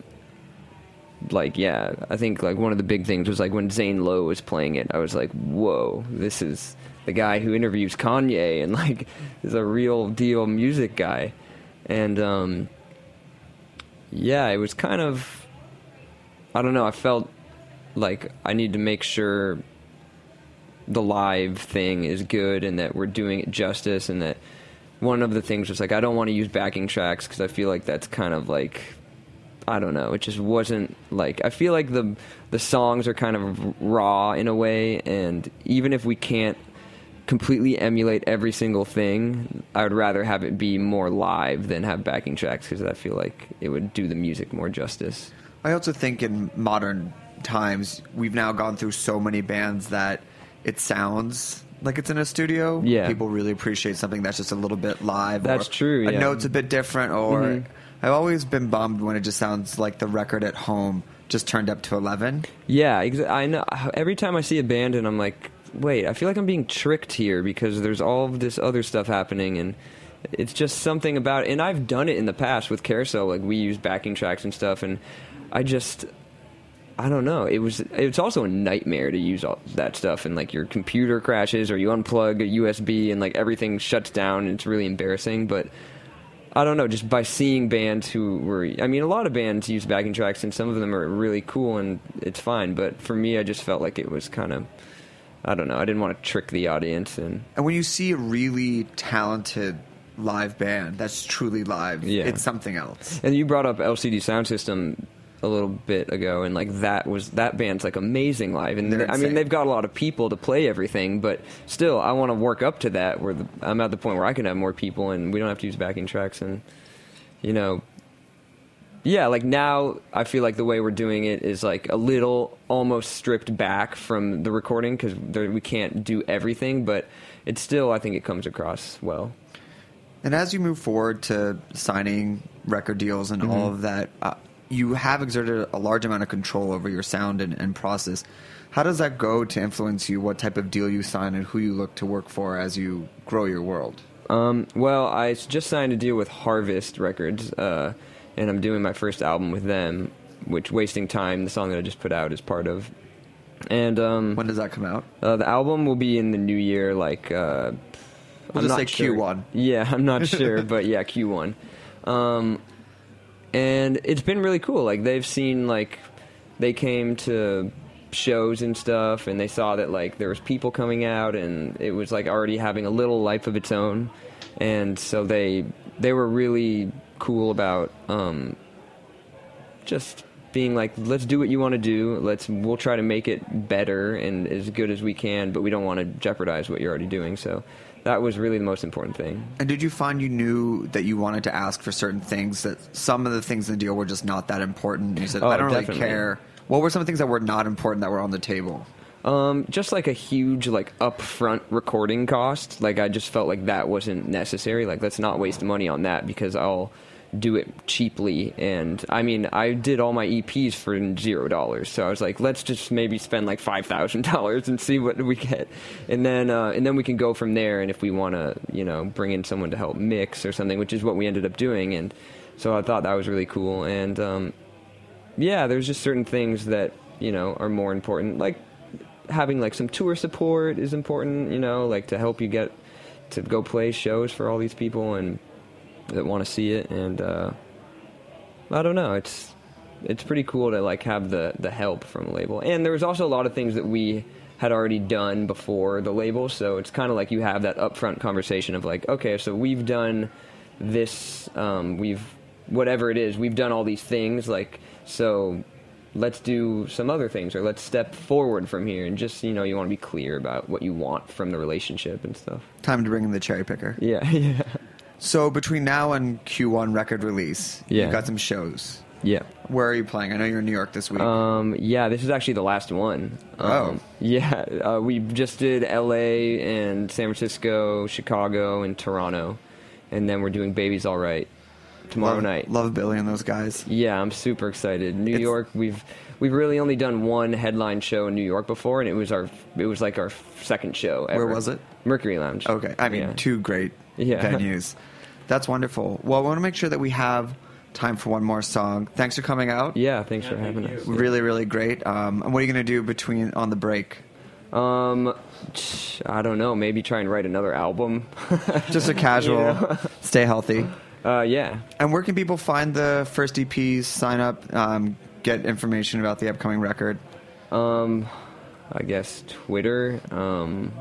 like yeah, I think like one of the big things was like when Zane Lowe was playing it, I was like, whoa, this is the guy who interviews Kanye and like is a real deal music guy, and um, yeah, it was kind of, I don't know, I felt like I need to make sure the live thing is good and that we're doing it justice and that one of the things was like I don't want to use backing tracks because I feel like that's kind of like I don't know it just wasn't like I feel like the the songs are kind of raw in a way and even if we can't completely emulate every single thing I would rather have it be more live than have backing tracks because I feel like it would do the music more justice I also think in modern times we've now gone through so many bands that it sounds like it's in a studio. Yeah. people really appreciate something that's just a little bit live. That's true, A yeah. note's a bit different, or Mhm. I've always been bummed when it just sounds like the record at home just turned up to eleven. Yeah, exa- I know. Every time I see a band and I'm like, wait, I feel like I'm being tricked here because there's all of this other stuff happening and it's just something about And I've done it in the past with Carousel. Like we use backing tracks and stuff, and I just. I don't know. It was. It's also a nightmare to use all that stuff, and like your computer crashes, or you unplug a USB, and like everything shuts down, and it's really embarrassing. But I don't know, just by seeing bands who were, I mean, a lot of bands use backing tracks, and some of them are really cool, and it's fine. But for me, I just felt like it was kind of, I don't know, I didn't want to trick the audience, and And when you see a really talented live band that's truly live, Yeah. it's something else. and you brought up LCD Soundsystem a little bit ago, and like that was that band's like amazing live, and They're I mean insane. they've got a lot of people to play everything, but still, I want to work up to that where the, I'm at the point where I can have more people, and we don't have to use backing tracks, and you know, yeah, like now I feel like the way we're doing it is like a little almost stripped back from the recording because we can't do everything, but it's still I think it comes across well. And as you move forward to signing record deals and all Mhm. of that, uh, you have exerted a large amount of control over your sound and, and process. How does that go to influence you? What type of deal you sign and who you look to work for as you grow your world? Um, well, I just signed a deal with Harvest Records, uh, and I'm doing my first album with them, which "Wasting Time," the song that I just put out, is part of. And um, when does that come out? Uh, the album will be in the new year, like uh, We'll I'm just not say sure. Q1. Yeah, I'm not (laughs) sure, but yeah, Q1. Um, and it's been really cool. Like they've seen like they came to shows and stuff, and they saw that like there was people coming out, and it was like already having a little life of its own, and so they they were really cool about um, just being like let's do what you want to do let's we'll try to make it better and as good as we can but we don't want to jeopardize what you're already doing so that was really the most important thing And did you find you knew that you wanted to ask for certain things that some of the things in the deal were just not that important? You said, Oh, I don't definitely. really care. What were some things that were not important that were on the table? Um, just like a huge like upfront recording cost. Like I just felt like that wasn't necessary. Like let's not waste money on that because I'll do it cheaply. And I mean, I did all my EPs for zero dollars. So I was like, let's just maybe spend like five thousand dollars and see what we get, and then uh, and then we can go from there. And if we want to, you know, bring in someone to help mix or something, which is what we ended up doing. And so I thought that was really cool. And um, yeah, there's just certain things that you know are more important, like having like some tour support is important. You know, like to help you get to go play shows for all these people and that want to see it. And uh, I don't know, it's it's pretty cool to like have the the help from the label. And there was also a lot of things that we had already done before the label, so it's kind of like you have that upfront conversation of like, okay, so we've done this, um, we've whatever it is, we've done all these things, like so. Let's do some other things, or let's step forward from here, and just you know, you want to be clear about what you want from the relationship and stuff. Time to bring in the cherry picker. Yeah, (laughs) yeah, So between now and Q1 record release, Yeah. you've got some shows. yeah. Where are you playing? I know you're in New York this week. Um, yeah, this is actually the last one. Oh. Um, yeah, (laughs) uh, we just did L.A. and San Francisco, Chicago, and Toronto, and then we're doing Baby's All Right tomorrow love, night. Love Billy and those guys. Yeah, I'm super excited. New It's- York, we've we've really only done one headline show in New York before, and it was our it was like our second show. Ever. Where was it? Mercury Lounge. Okay, I mean Yeah. two great (laughs) Yeah. venues. That's wonderful. Well, I want to make sure that we have time for one more song. Thanks for coming out. Yeah, thanks for having us. Really, really great. Um, and what are you going to do between on the break? Um, I don't know. Maybe try and write another album. Just a (laughs) casual. know? Stay healthy. Uh, yeah. And where can people find the first EPs? Sign up. Um, get information about the upcoming record. Um, I guess Twitter, um,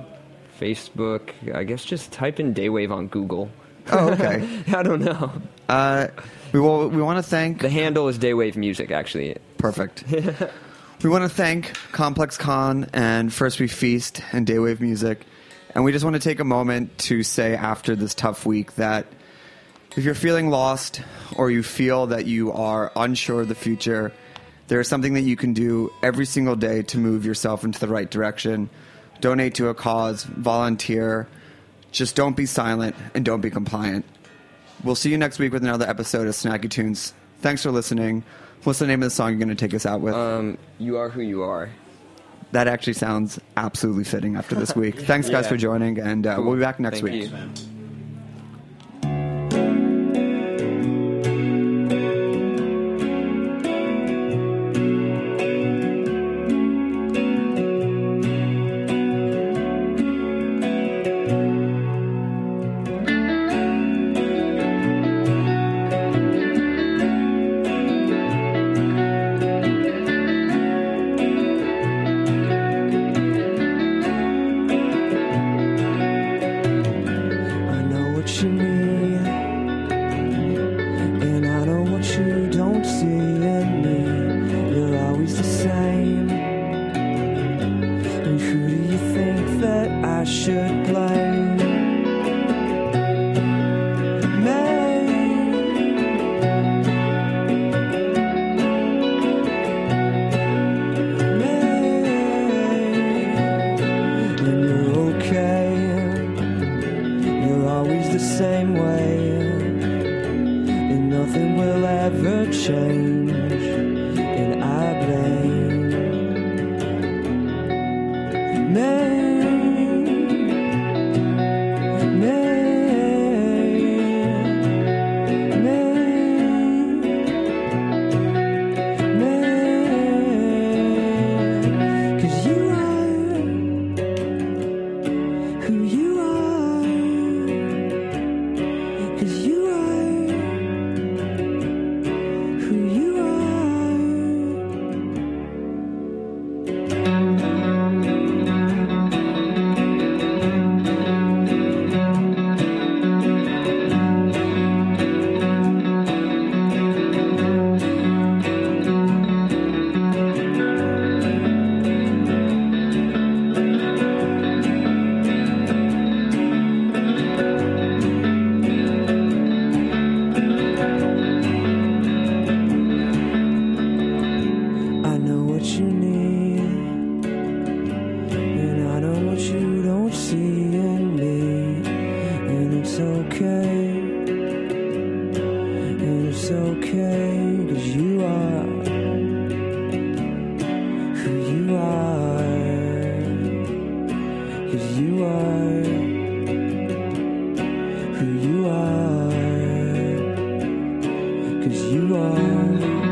Facebook. I guess just type in Day Wave on Google. Oh, okay. (laughs) I don't know. uh, we will. We want to thank. The handle is Daywave Music, actually. Perfect. (laughs) we want to thank ComplexCon and First We Feast and Day Wave Music. And we just want to take a moment to say after this tough week that if you're feeling lost or you feel that you are unsure of the future, there is something that you can do every single day to move yourself into the right direction. Donate to a cause, volunteer. Just don't be silent and don't be compliant. We'll see you next week with another episode of Snacky Tunes. Thanks for listening. What's the name of the song you're going to take us out with? Um, you are who you are. that actually sounds absolutely fitting after this (laughs) week. Thanks, guys, Yeah. for joining, and uh, Cool. we'll be back next Thank week. you. Who you are. Cause you are